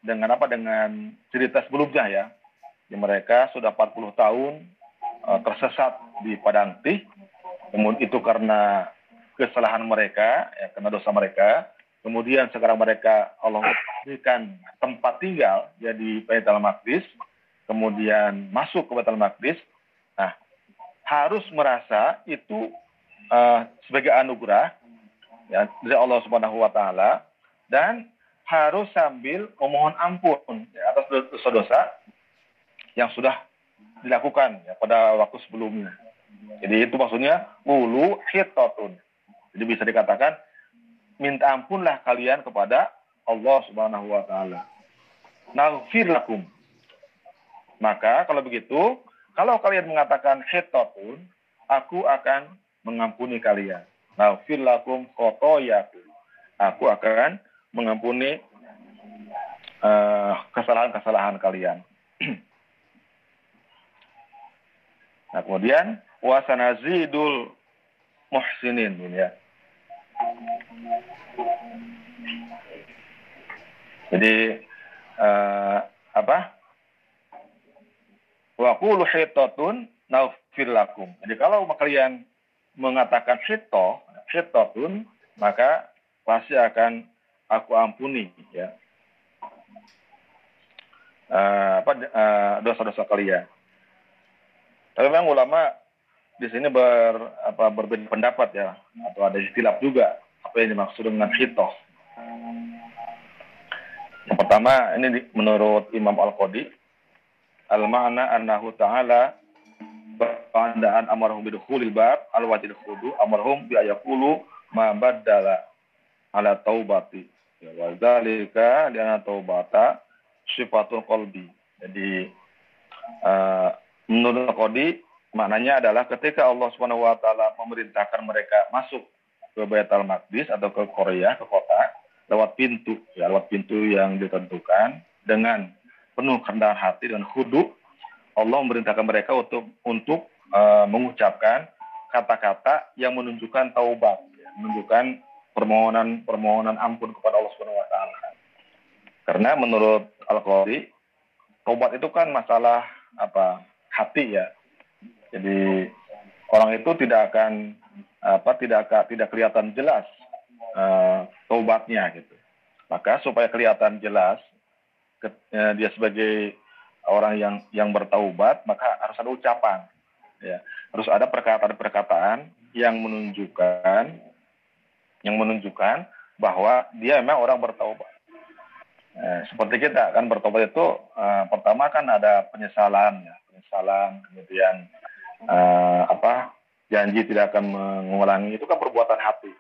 dengan apa dengan cerita sebelumnya ya. Yang mereka sudah 40 tahun uh, tersesat di Padang Tih. Kemudian itu karena kesalahan mereka, ya, karena dosa mereka. Kemudian sekarang mereka Allah berikan tempat tinggal ya di Baitul Maqdis, kemudian masuk ke Baitul Maqdis. Nah, harus merasa itu uh, sebagai anugerah ya dari Allah Subhanahu wa taala dan harus sambil memohon ampun ya, atas dosa-dosa yang sudah dilakukan ya, pada waktu sebelumnya. Jadi itu maksudnya ulu hitatun. Jadi bisa dikatakan minta ampunlah kalian kepada Allah Subhanahu wa taala. Naghfir lakum. Maka kalau begitu, kalau kalian mengatakan hitatun, aku akan mengampuni kalian. Naghfir lakum khotoyakum. Aku akan mengampuni kesalahan-kesalahan uh, kalian. nah, kemudian wasanazidul muhsinin ini ya. Jadi uh, apa? Wa qulu hitatun naghfir lakum. Jadi kalau kalian mengatakan hito, hitatun, maka pasti akan aku ampuni ya. Uh, apa dosa-dosa uh, kalian. Tapi memang ulama di sini ber, apa, berbeda pendapat ya, atau ada istilah juga apa yang dimaksud dengan hitoh. Yang pertama ini menurut Imam Al-Qadi, al-ma'na annahu ta'ala ba'andaan amarhum bidukhulil bab al-wajid khudu amarhum bi ayakulu ma baddala ala taubati. Ya, wa dzalika taubata sifatul qalbi. Jadi uh, menurut Al-Qadi Maknanya adalah ketika Allah taala memerintahkan mereka masuk ke Baitul Maqdis atau ke Korea, ke kota lewat pintu, ya lewat pintu yang ditentukan dengan penuh kerendahan hati dan khudu, Allah memerintahkan mereka untuk untuk uh, mengucapkan kata-kata yang menunjukkan taubat, ya, menunjukkan permohonan permohonan ampun kepada Allah Subhanahu wa taala. Karena menurut Al-Qadi, taubat itu kan masalah apa? hati ya, jadi orang itu tidak akan apa tidak akan tidak kelihatan jelas uh, taubatnya gitu. Maka supaya kelihatan jelas dia sebagai orang yang yang bertaubat, maka harus ada ucapan, ya harus ada perkataan-perkataan yang menunjukkan yang menunjukkan bahwa dia memang orang bertaubat. Eh, seperti kita kan bertobat itu uh, pertama kan ada penyesalan, ya, penyesalan, kemudian uh, apa janji tidak akan mengulangi itu kan perbuatan hati.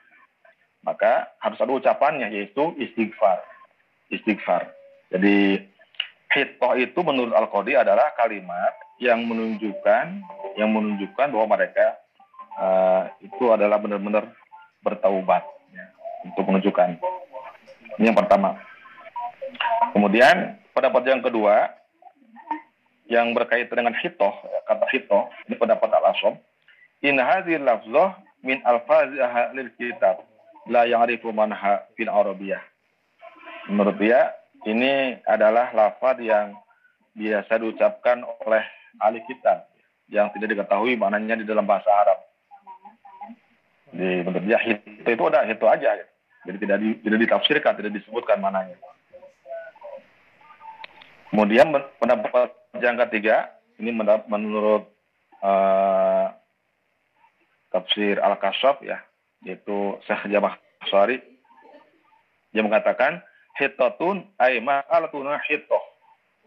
Maka harus ada ucapannya yaitu istighfar. Istighfar. Jadi hitoh itu menurut Al-Qadi adalah kalimat yang menunjukkan yang menunjukkan bahwa mereka uh, itu adalah benar-benar bertaubat ya, untuk menunjukkan. Ini yang pertama. Kemudian pendapat yang kedua yang berkaitan dengan hitoh, kata hitoh, ini pendapat al-asom. In hadhil lafzah min alfazi ahlil kitab la ya'rifu manha fil arabiyah. Menurut dia, ini adalah lafaz yang biasa diucapkan oleh ahli kitab yang tidak diketahui maknanya di dalam bahasa Arab. Di hito itu ada hito aja, jadi tidak di, tidak ditafsirkan, tidak disebutkan mananya. Kemudian pendapat yang ketiga, ini menurut uh, tafsir Al-Kasab ya, yaitu Syekh Jamah Sari, dia mengatakan hitatun ay ma'alatuna hitah.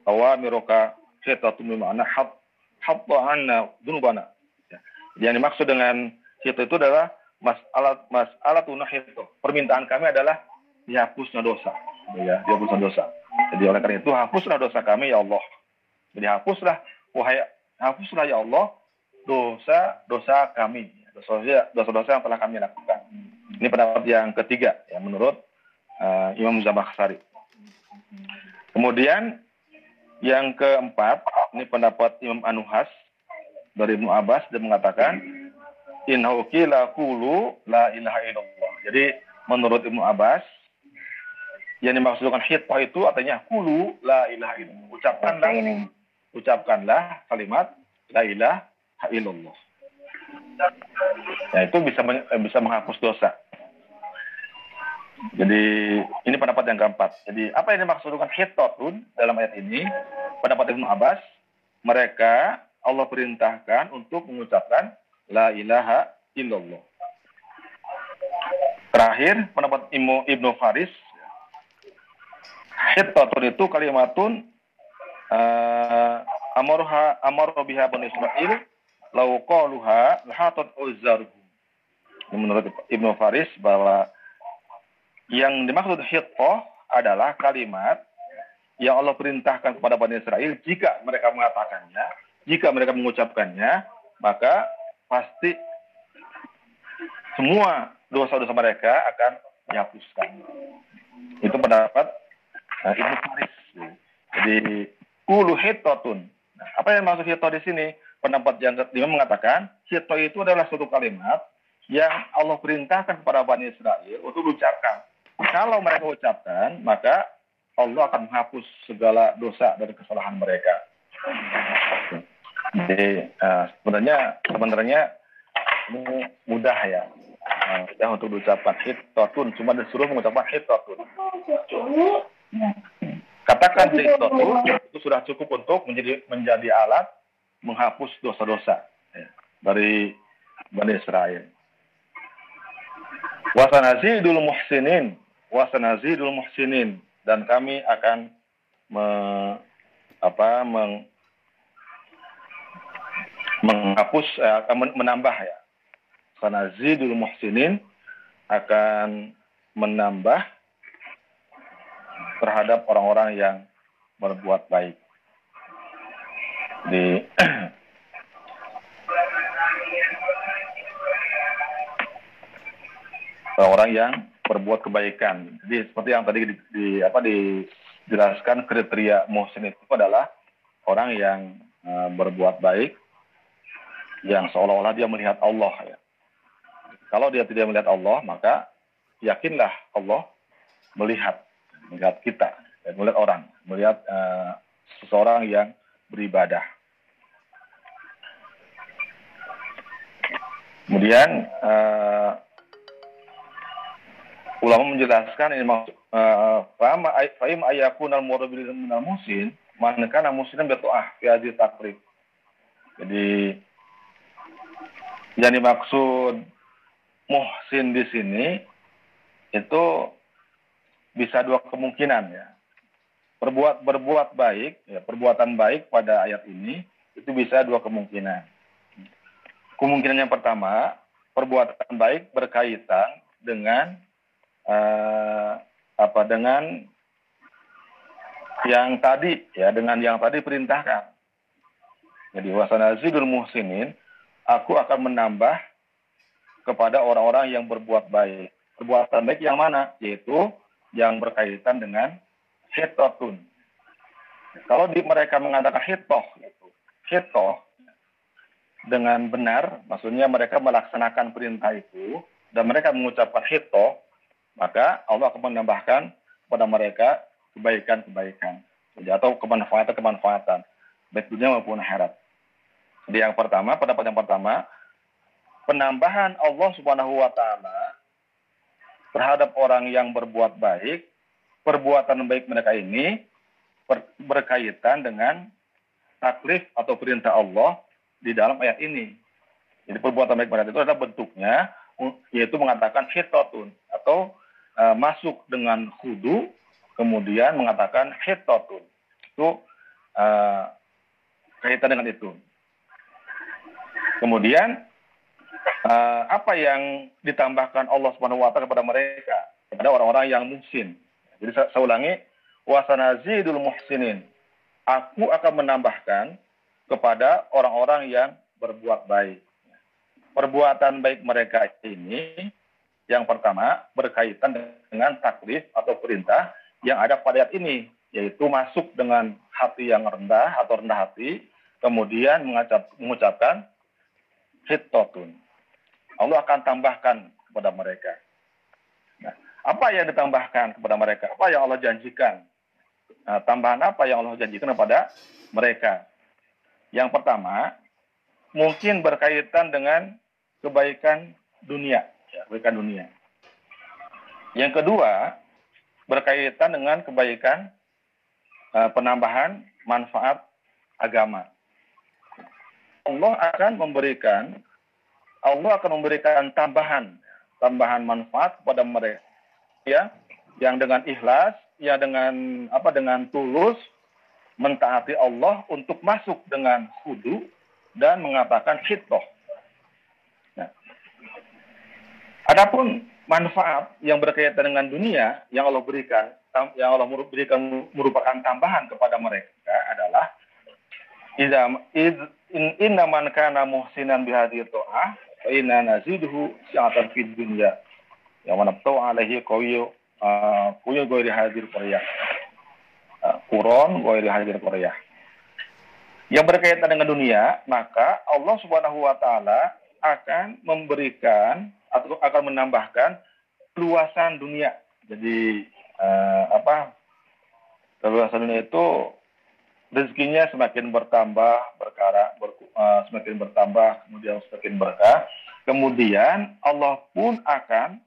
Awamiroka hitatun bima'na hat hatta anna dunubana. Ya. Yang dimaksud dengan hitah itu adalah mas alat mas alatuna hitah. Permintaan kami adalah dihapusnya dosa, ya, dihapusnya dosa. Jadi oleh karena itu hapuslah dosa kami ya Allah. Jadi hapuslah wahai hapuslah ya Allah dosa-dosa kami, dosa-dosa yang telah kami lakukan. Ini pendapat yang ketiga ya menurut uh, Imam Zamakhsyari. Kemudian yang keempat, ini pendapat Imam Anuhas dari Ibnu Abbas dia mengatakan innahu qila qulu la ilaha illallah. Jadi menurut Ibnu Abbas yang dimaksudkan hitbah itu artinya kulu la ilaha illallah. Ucapkanlah ucapkanlah kalimat la ilaha illallah. Nah, itu bisa bisa menghapus dosa. Jadi ini pendapat yang keempat. Jadi apa yang dimaksudkan hitotun dalam ayat ini? Pendapat Ibnu Abbas, mereka Allah perintahkan untuk mengucapkan la ilaha illallah. Terakhir, pendapat Ibnu, Ibnu Faris, hitotun itu kalimatun uh, amorha amar biha bani Israel lau qaluha lahatat uzzaruhum. Menurut Ibnu Faris bahwa yang dimaksud hittoh adalah kalimat yang Allah perintahkan kepada Bani Israel jika mereka mengatakannya, jika mereka mengucapkannya, maka pasti semua dosa-dosa mereka akan dihapuskan. Itu pendapat uh, Ibnu Faris. Jadi kulu hitotun. Nah, apa yang maksud hito di sini? Pendapat yang kedua mengatakan hito itu adalah suatu kalimat yang Allah perintahkan kepada Bani Israel untuk diucapkan kalau mereka ucapkan, maka Allah akan menghapus segala dosa dari kesalahan mereka. Jadi uh, sebenarnya sebenarnya ini mudah ya, uh, mudah untuk diucapkan hitotun, cuma disuruh mengucapkan hitotun. Katakan hitotun itu sudah cukup untuk menjadi menjadi alat menghapus dosa-dosa ya, dari Bani Israel. Wasanazidul muhsinin wasanazidul muhsinin. Dan kami akan me, apa meng, menghapus eh, menambah ya. Sanazidul muhsinin akan menambah terhadap orang-orang yang berbuat baik. Di orang-orang yang berbuat kebaikan. Jadi seperti yang tadi di, di apa dijelaskan kriteria muhsin itu adalah orang yang uh, berbuat baik yang seolah-olah dia melihat Allah ya. Kalau dia tidak melihat Allah, maka yakinlah Allah melihat melihat kita, melihat orang, melihat uh, seseorang yang beribadah. Kemudian uh, ulama menjelaskan ini maksud eh, fahim ayakun al murabil minal musin mana kana muslim berdoa fi hadhihi takrib. Jadi yang dimaksud muhsin di sini itu bisa dua kemungkinan ya. Berbuat berbuat baik, ya, perbuatan baik pada ayat ini itu bisa dua kemungkinan. Kemungkinan yang pertama, perbuatan baik berkaitan dengan uh, apa dengan yang tadi ya dengan yang tadi perintahkan. Jadi wasanazidul muhsinin, aku akan menambah kepada orang-orang yang berbuat baik. Perbuatan baik yang mana? Yaitu yang berkaitan dengan hitotun. Kalau di mereka mengatakan hitoh, gitu. hitoh dengan benar, maksudnya mereka melaksanakan perintah itu dan mereka mengucapkan hitoh, maka Allah akan menambahkan kepada mereka kebaikan-kebaikan atau kemanfaatan-kemanfaatan baik dunia maupun akhirat. Jadi yang pertama, pendapat yang pertama, penambahan Allah Subhanahu wa taala terhadap orang yang berbuat baik, perbuatan baik mereka ini berkaitan dengan taklif atau perintah Allah di dalam ayat ini. Jadi perbuatan baik mereka itu adalah bentuknya yaitu mengatakan hitotun atau uh, masuk dengan hudu, kemudian mengatakan hitotun. Itu uh, kaitan dengan itu. Kemudian uh, apa yang ditambahkan Allah taala kepada mereka, kepada orang-orang yang musin. Jadi saya, saya ulangi, wasanazidul muhsinin. Aku akan menambahkan kepada orang-orang yang berbuat baik. Perbuatan baik mereka ini yang pertama berkaitan dengan taklif atau perintah yang ada pada ayat ini, yaitu masuk dengan hati yang rendah atau rendah hati, kemudian mengucap, mengucapkan hittotun. Allah akan tambahkan kepada mereka. Nah, apa yang ditambahkan kepada mereka? Apa yang Allah janjikan? Nah, tambahan apa yang Allah janjikan kepada mereka? Yang pertama, mungkin berkaitan dengan kebaikan dunia, ya, dunia. Yang kedua, berkaitan dengan kebaikan uh, penambahan manfaat agama. Allah akan memberikan Allah akan memberikan tambahan tambahan manfaat kepada mereka ya yang dengan ikhlas ya dengan apa dengan tulus mentaati Allah untuk masuk dengan khudu dan mengatakan hitoh. Nah, adapun manfaat yang berkaitan dengan dunia yang Allah berikan, yang Allah berikan merupakan tambahan kepada mereka adalah inna man kana muhsinan bihadi to'ah fa inna naziduhu sya'atan fid dunya. Yang mana tahu alaihi qawiyu qawiyu ghairi hadir qaryah. Quran ghairi hadir qaryah. Yang berkaitan dengan dunia maka Allah Subhanahu wa taala akan memberikan atau akan menambahkan luasan dunia. Jadi uh, apa luasan dunia itu rezekinya semakin bertambah berkara ber, uh, semakin bertambah kemudian semakin berkah. Kemudian Allah pun akan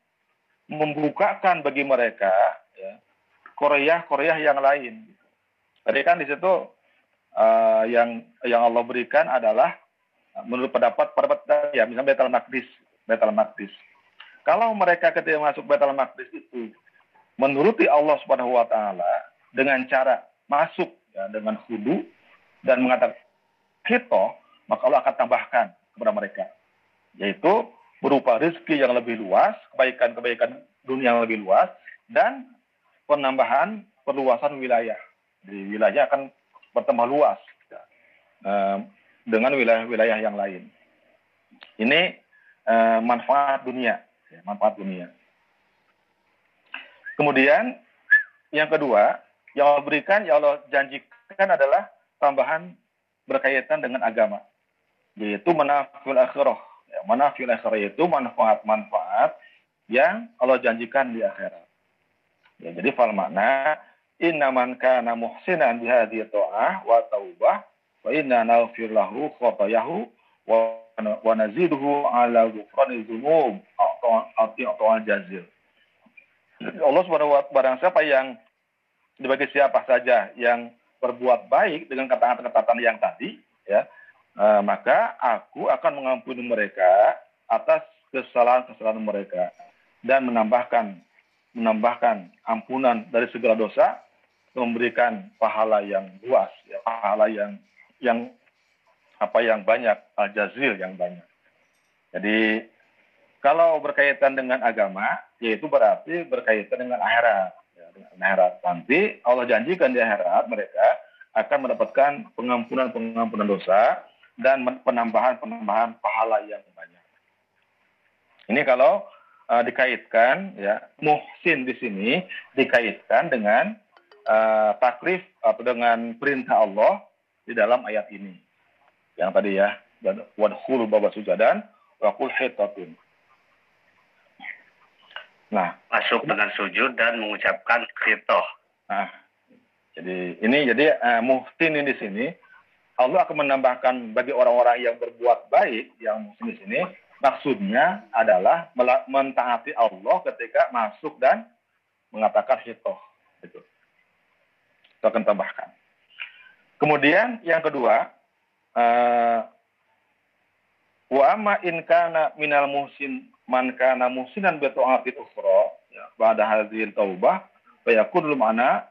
membukakan bagi mereka ya, Korea Korea yang lain. Tadi kan di situ uh, yang yang Allah berikan adalah menurut pendapat para ya misalnya Betel Maqdis Betel Maqdis kalau mereka ketika masuk Betel Maqdis itu menuruti Allah Subhanahu wa taala dengan cara masuk ya, dengan hudu dan mengatakan hito, maka Allah akan tambahkan kepada mereka. Yaitu berupa rezeki yang lebih luas, kebaikan-kebaikan dunia yang lebih luas, dan penambahan perluasan wilayah. Di wilayah akan bertambah luas ya, dengan wilayah-wilayah yang lain. Ini eh, manfaat dunia, ya, manfaat dunia. Kemudian yang kedua, yang Allah berikan, yang Allah janjikan adalah tambahan berkaitan dengan agama, yaitu manafil akhirah. Ya, manafil akhirah itu manfaat-manfaat yang Allah janjikan di akhirat. Ya, jadi fal makna inna man kana muhsinan bi hadhihi ta'ah wa taubah wa inna naghfir lahu khatayahu wa naziduhu ala ghufrani dzunub atau jazil. Allah Subhanahu wa barang siapa yang bagi siapa saja yang berbuat baik dengan ketaatan-ketaatan yang tadi, ya, uh, maka aku akan mengampuni mereka atas kesalahan-kesalahan mereka dan menambahkan menambahkan ampunan dari segala dosa, memberikan pahala yang luas, ya, pahala yang yang apa yang banyak, al-jazil yang banyak. Jadi kalau berkaitan dengan agama, yaitu berarti berkaitan dengan akhirat akhirat. Nanti Allah janjikan di akhirat mereka akan mendapatkan pengampunan-pengampunan dosa dan penambahan-penambahan pahala yang banyak. Ini kalau uh, dikaitkan ya muhsin di sini dikaitkan dengan uh, takrif atau dengan perintah Allah di dalam ayat ini. Yang tadi ya wadkhulu baba sujadan wa qul hitatun. Nah, masuk dengan sujud dan mengucapkan kritoh. Nah, jadi ini jadi uh, muhtin ini di sini Allah akan menambahkan bagi orang-orang yang berbuat baik yang muhsin di sini maksudnya adalah mentaati Allah ketika masuk dan mengatakan hitoh. Itu. Itu akan tambahkan. Kemudian yang kedua, wa amma in kana minal muhsin man kana muhsinan bi ta'atin ukhra ya ba'da hadhil taubah fa yakun mana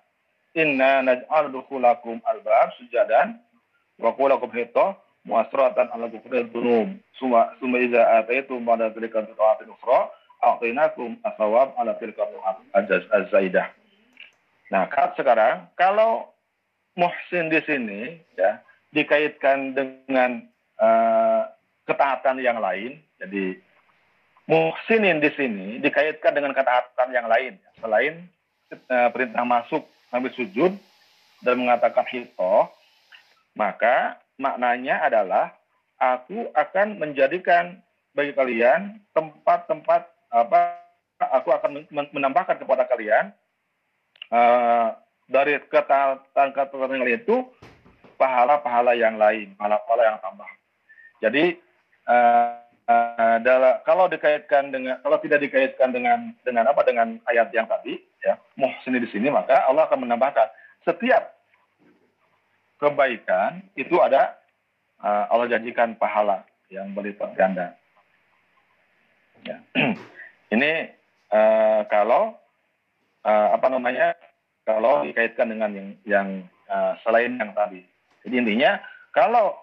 inna naj'al dukhulakum albab sujadan wa qulakum hita muasratan ala kufril dunum suma suma iza ataitu ba'da dzalika ta'atin ukhra a'tainakum asawab ala tilka azaidah Nah, sekarang kalau muhsin di sini ya dikaitkan dengan uh, ketaatan yang lain, jadi muhsinin di sini dikaitkan dengan ketaatan yang lain. Selain uh, perintah masuk sambil sujud dan mengatakan hito, maka maknanya adalah aku akan menjadikan bagi kalian tempat-tempat apa aku akan menambahkan kepada kalian uh, dari ketaatan-ketaatan yang lain itu pahala-pahala yang lain, pahala-pahala yang tambah. Jadi uh, uh, dalam, kalau dikaitkan dengan kalau tidak dikaitkan dengan dengan apa dengan ayat yang tadi ya muhsin di sini maka Allah akan menambahkan setiap kebaikan itu ada uh, Allah janjikan pahala yang berlipat ganda. Ya. Ini uh, kalau uh, apa namanya kalau dikaitkan dengan yang yang uh, selain yang tadi. Jadi intinya kalau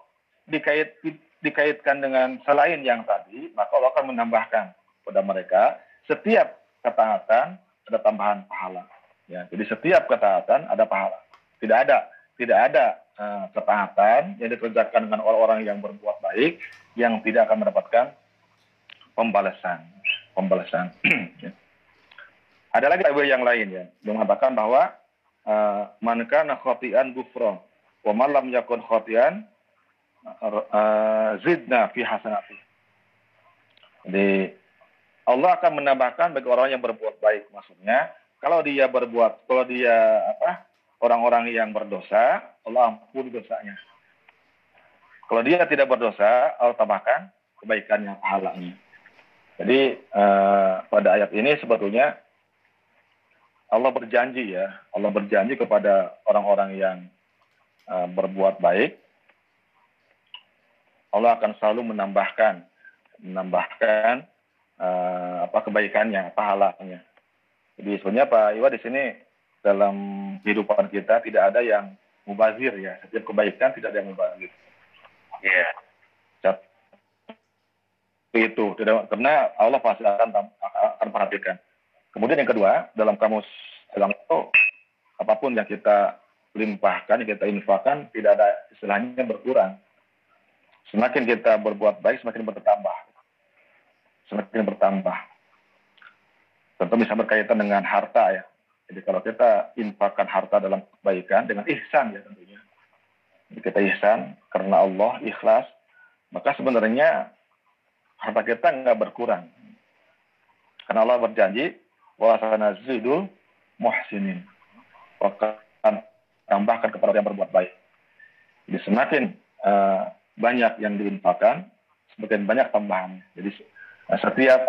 dikait dikaitkan dengan selain yang tadi, maka Allah akan menambahkan kepada mereka setiap ketaatan ada tambahan pahala. Ya, jadi setiap ketaatan ada pahala. Tidak ada tidak ada uh, ketaatan yang dikerjakan dengan orang-orang yang berbuat baik yang tidak akan mendapatkan pembalasan. Pembalasan. ya. Ada lagi yang lain ya, yang mengatakan bahwa uh, man kana khati'an gufron, wa man yakun khati'an uh, zidna fi hasanati. Jadi Allah akan menambahkan bagi orang yang berbuat baik maksudnya kalau dia berbuat kalau dia apa orang-orang yang berdosa Allah ampuni dosanya. Kalau dia tidak berdosa Allah tambahkan kebaikannya pahalanya. Jadi uh, pada ayat ini sebetulnya Allah berjanji ya, Allah berjanji kepada orang-orang yang berbuat baik, Allah akan selalu menambahkan, menambahkan uh, apa kebaikannya, pahalanya. Jadi sebenarnya Pak Iwa di sini dalam kehidupan kita tidak ada yang mubazir ya, setiap kebaikan tidak ada yang mubazir. Iya. Yeah. Itu tidak karena Allah pasti akan akan perhatikan. Kemudian yang kedua, dalam kamus dalam itu apa pun yang kita limpahkan, yang kita infakkan, tidak ada istilahnya berkurang. Semakin kita berbuat baik, semakin bertambah. Semakin bertambah. Tentu bisa berkaitan dengan harta ya. Jadi kalau kita infakkan harta dalam kebaikan dengan ihsan ya tentunya. Jadi kita ihsan karena Allah ikhlas, maka sebenarnya harta kita nggak berkurang. Karena Allah berjanji, wa sanazidul muhsinin. Akan tambahkan kepada yang berbuat baik. Jadi semakin uh, banyak yang diinfakkan, semakin banyak tambahan. Jadi uh, setiap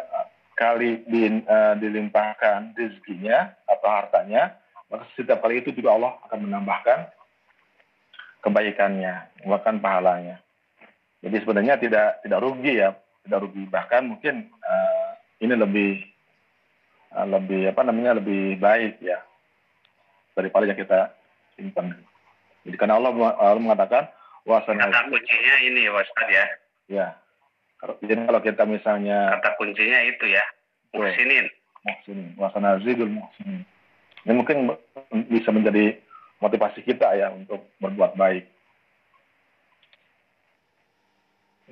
kali di, uh, dilimpahkan rezekinya atau hartanya, maka setiap kali itu juga Allah akan menambahkan kebaikannya, bahkan pahalanya. Jadi sebenarnya tidak tidak rugi ya, tidak rugi. Bahkan mungkin uh, ini lebih Ah, lebih apa namanya lebih baik ya daripada yang kita simpan. Jadi karena Allah, Allah mengatakan wasana kata kuncinya ini wasad ya. Ya. Jadi kalau kita misalnya kata kuncinya itu ya muhsinin. Muhsinin. Wasana zidul muhsinin. Ini mungkin bisa menjadi motivasi kita ya untuk berbuat baik.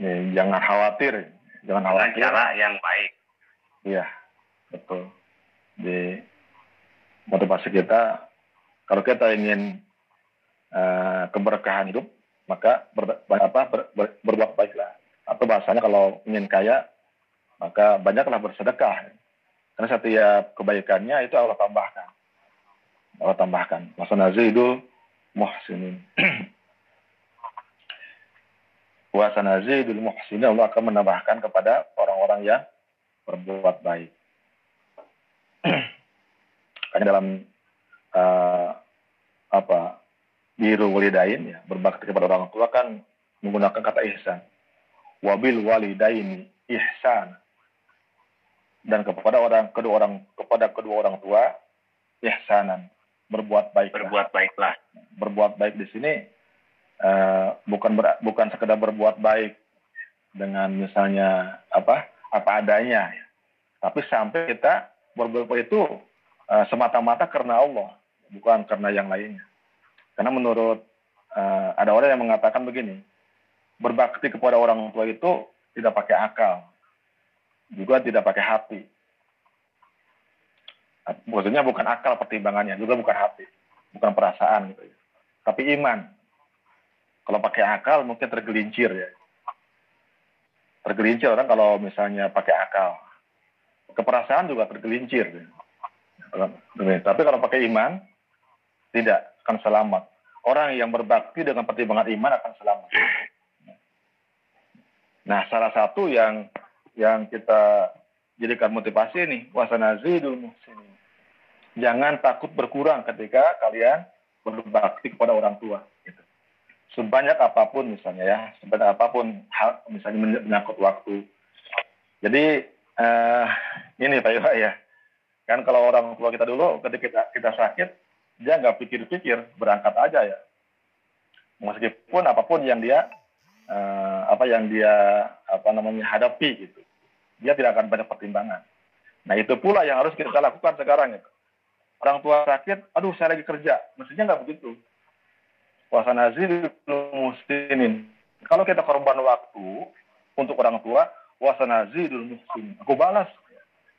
Ya, jangan khawatir, jangan khawatir. Dengan cara yang baik. Iya, betul di motivasi kita kalau kita ingin uh, keberkahan hidup maka ber, apa, ber, ber, berbuat baiklah. Atau bahasanya kalau ingin kaya maka banyaklah bersedekah. Karena setiap kebaikannya itu Allah tambahkan. Allah tambahkan. Masa nazidul muhsinin. Wa sanazidul muhsinin Allah akan menambahkan kepada orang-orang yang berbuat baik. Karena dalam uh, apa biru walidain ya berbakti kepada orang tua kan menggunakan kata ihsan. Wabil walidaini ihsan. Dan kepada orang kedua orang kepada kedua orang tua ihsanan. Berbuat baik berbuat baiklah. Berbuat baik di sini uh, bukan ber, bukan sekedar berbuat baik dengan misalnya apa apa adanya. Tapi sampai kita berbuat itu uh, semata-mata karena Allah. Bukan karena yang lainnya. Karena menurut uh, ada orang yang mengatakan begini, berbakti kepada orang tua itu tidak pakai akal, juga tidak pakai hati. Maksudnya bukan akal pertimbangannya, juga bukan hati, bukan perasaan gitu ya. Tapi iman. Kalau pakai akal mungkin tergelincir ya. Tergelincir orang kalau misalnya pakai akal. Keperasaan juga tergelincir. Ya. Tapi kalau pakai iman, tidak akan selamat. Orang yang berbakti dengan pertimbangan iman akan selamat. Nah, salah satu yang yang kita jadikan motivasi nih, wasana zidul muhsinin. Jangan takut berkurang ketika kalian berbakti kepada orang tua. Gitu. Sebanyak apa pun misalnya ya, sebanyak apa pun hal misalnya menyangkut waktu. Jadi uh, ini Pak Iwa ya, kan kalau orang tua kita dulu ketika kita, kita sakit, dia nggak pikir-pikir, berangkat aja ya. Meskipun apa pun yang dia uh, apa yang dia apa namanya hadapi gitu, dia tidak akan banyak pertimbangan. Nah itu pula yang harus kita lakukan sekarang itu orang tua sakit, aduh saya lagi kerja. Mestinya nggak begitu. Puasa nazir muslimin. Kalau kita korban waktu untuk orang tua, puasa nazir muslimin. Aku balas,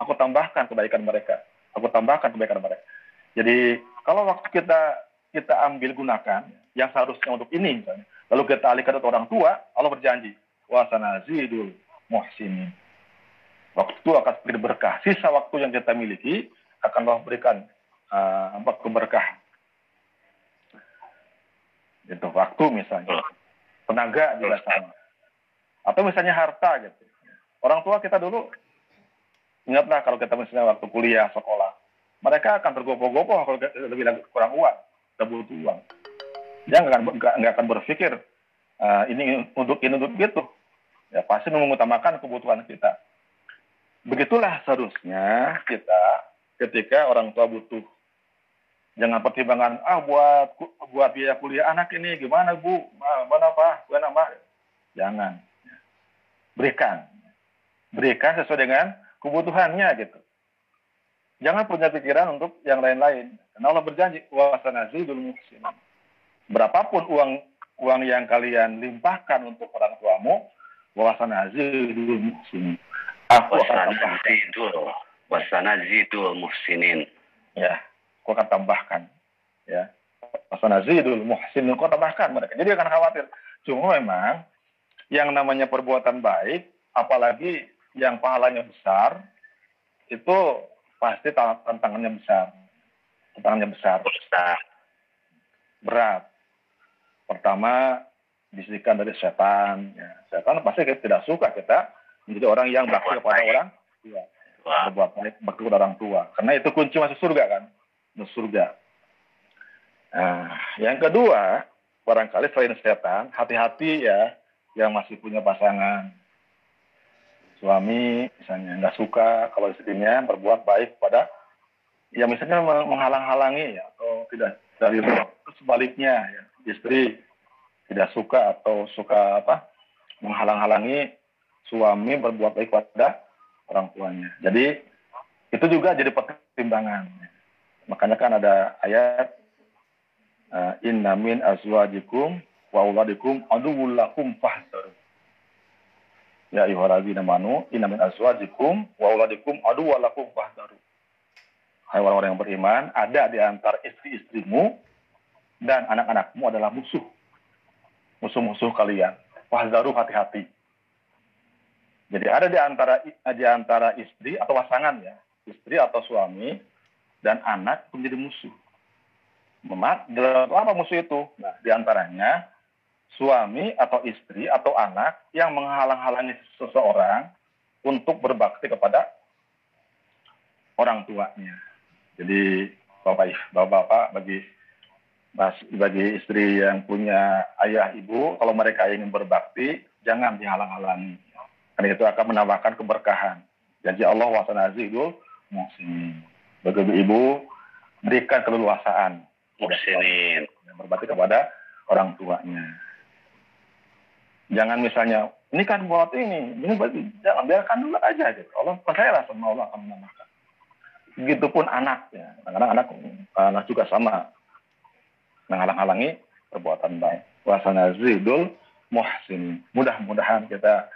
aku tambahkan kebaikan mereka. Aku tambahkan kebaikan mereka. Jadi kalau waktu kita kita ambil gunakan yang seharusnya untuk ini lalu kita alihkan untuk orang tua, Allah berjanji, puasa nazidul muhsinin. Waktu akan berkah. Sisa waktu yang kita miliki akan Allah berikan uh, apa keberkahan. Itu waktu misalnya, tenaga juga sama. Atau misalnya harta gitu. Orang tua kita dulu ingatlah kalau kita misalnya waktu kuliah sekolah, mereka akan tergopoh-gopoh kalau lebih lagi kurang uang, butuh uang. Dia nggak akan nggak akan berpikir uh, ini untuk ini untuk itu. Ya pasti mengutamakan kebutuhan kita. Begitulah seharusnya kita ketika orang tua butuh. Jangan pertimbangan ah buat buat biaya kuliah anak ini gimana bu? Mana pak mana pak jangan. Berikan. Berikan sesuai dengan kebutuhannya gitu jangan punya pikiran untuk yang lain-lain. Karena Allah berjanji dulu muhsin berapapun uang uang yang kalian limpahkan untuk orang tuamu dulu muhsin aku akan tambahkan. zidul muhsinin. Ya kau akan tambahkan. Ya Fasanazidul muhsin kau tambahkan mereka. Jadi akan khawatir. Cuma memang yang namanya perbuatan baik apalagi yang pahalanya besar itu pasti tantangannya besar. Tantangannya besar. Besar. Berat. Pertama bisikan dari setan ya. setan pasti tidak suka kita menjadi orang yang bakti kepada orang tua. Berbuat baik bakti kepada orang tua. Karena itu kunci masuk surga kan? Surga. Nah, yang kedua, barangkali selain setan, hati-hati ya yang masih punya pasangan. Suami misalnya nggak suka kalau istrinya berbuat baik pada ya misalnya menghalang-halangi ya atau tidak dari sebaliknya ya istri tidak suka atau suka apa menghalang-halangi suami berbuat baik pada orang tuanya. Jadi itu juga jadi pertimbangan. Makanya kan ada ayat uh, inna min azwajikum wa auladikum aduwwul lakum. Ya ayyuhalladzina amanu inna min azwajikum wa auladikum aduwwul lakum fahdharu. Hai orang-orang yang beriman, ada di antara istri-istrimu dan anak-anakmu adalah musuh. Musuh-musuh kalian. Fahdharu hati-hati. Jadi ada di antara di antara istri atau pasangan ya, istri atau suami dan anak menjadi musuh. Memat, apa musuh itu? Nah, di antaranya suami atau istri atau anak yang menghalang-halangi seseorang untuk berbakti kepada orang tuanya. Jadi bapak bapak bagi bagi istri yang punya ayah ibu, kalau mereka ingin berbakti, jangan dihalang-halangi. Karena itu akan menambahkan keberkahan. Janji Allah wasanazidul muhsinin bagi ibu berikan keleluasaan Muhsinin. berbakti kepada orang tuanya. Jangan misalnya, ini kan buat ini, ini buat jangan biarkan dulu aja. Gitu. Allah percayalah sama Allah akan menambahkan. Begitupun anaknya, kadang-kadang anak, eh, anak juga sama menghalang-halangi perbuatan baik. Wasana zidul muhsin. Mudah-mudahan kita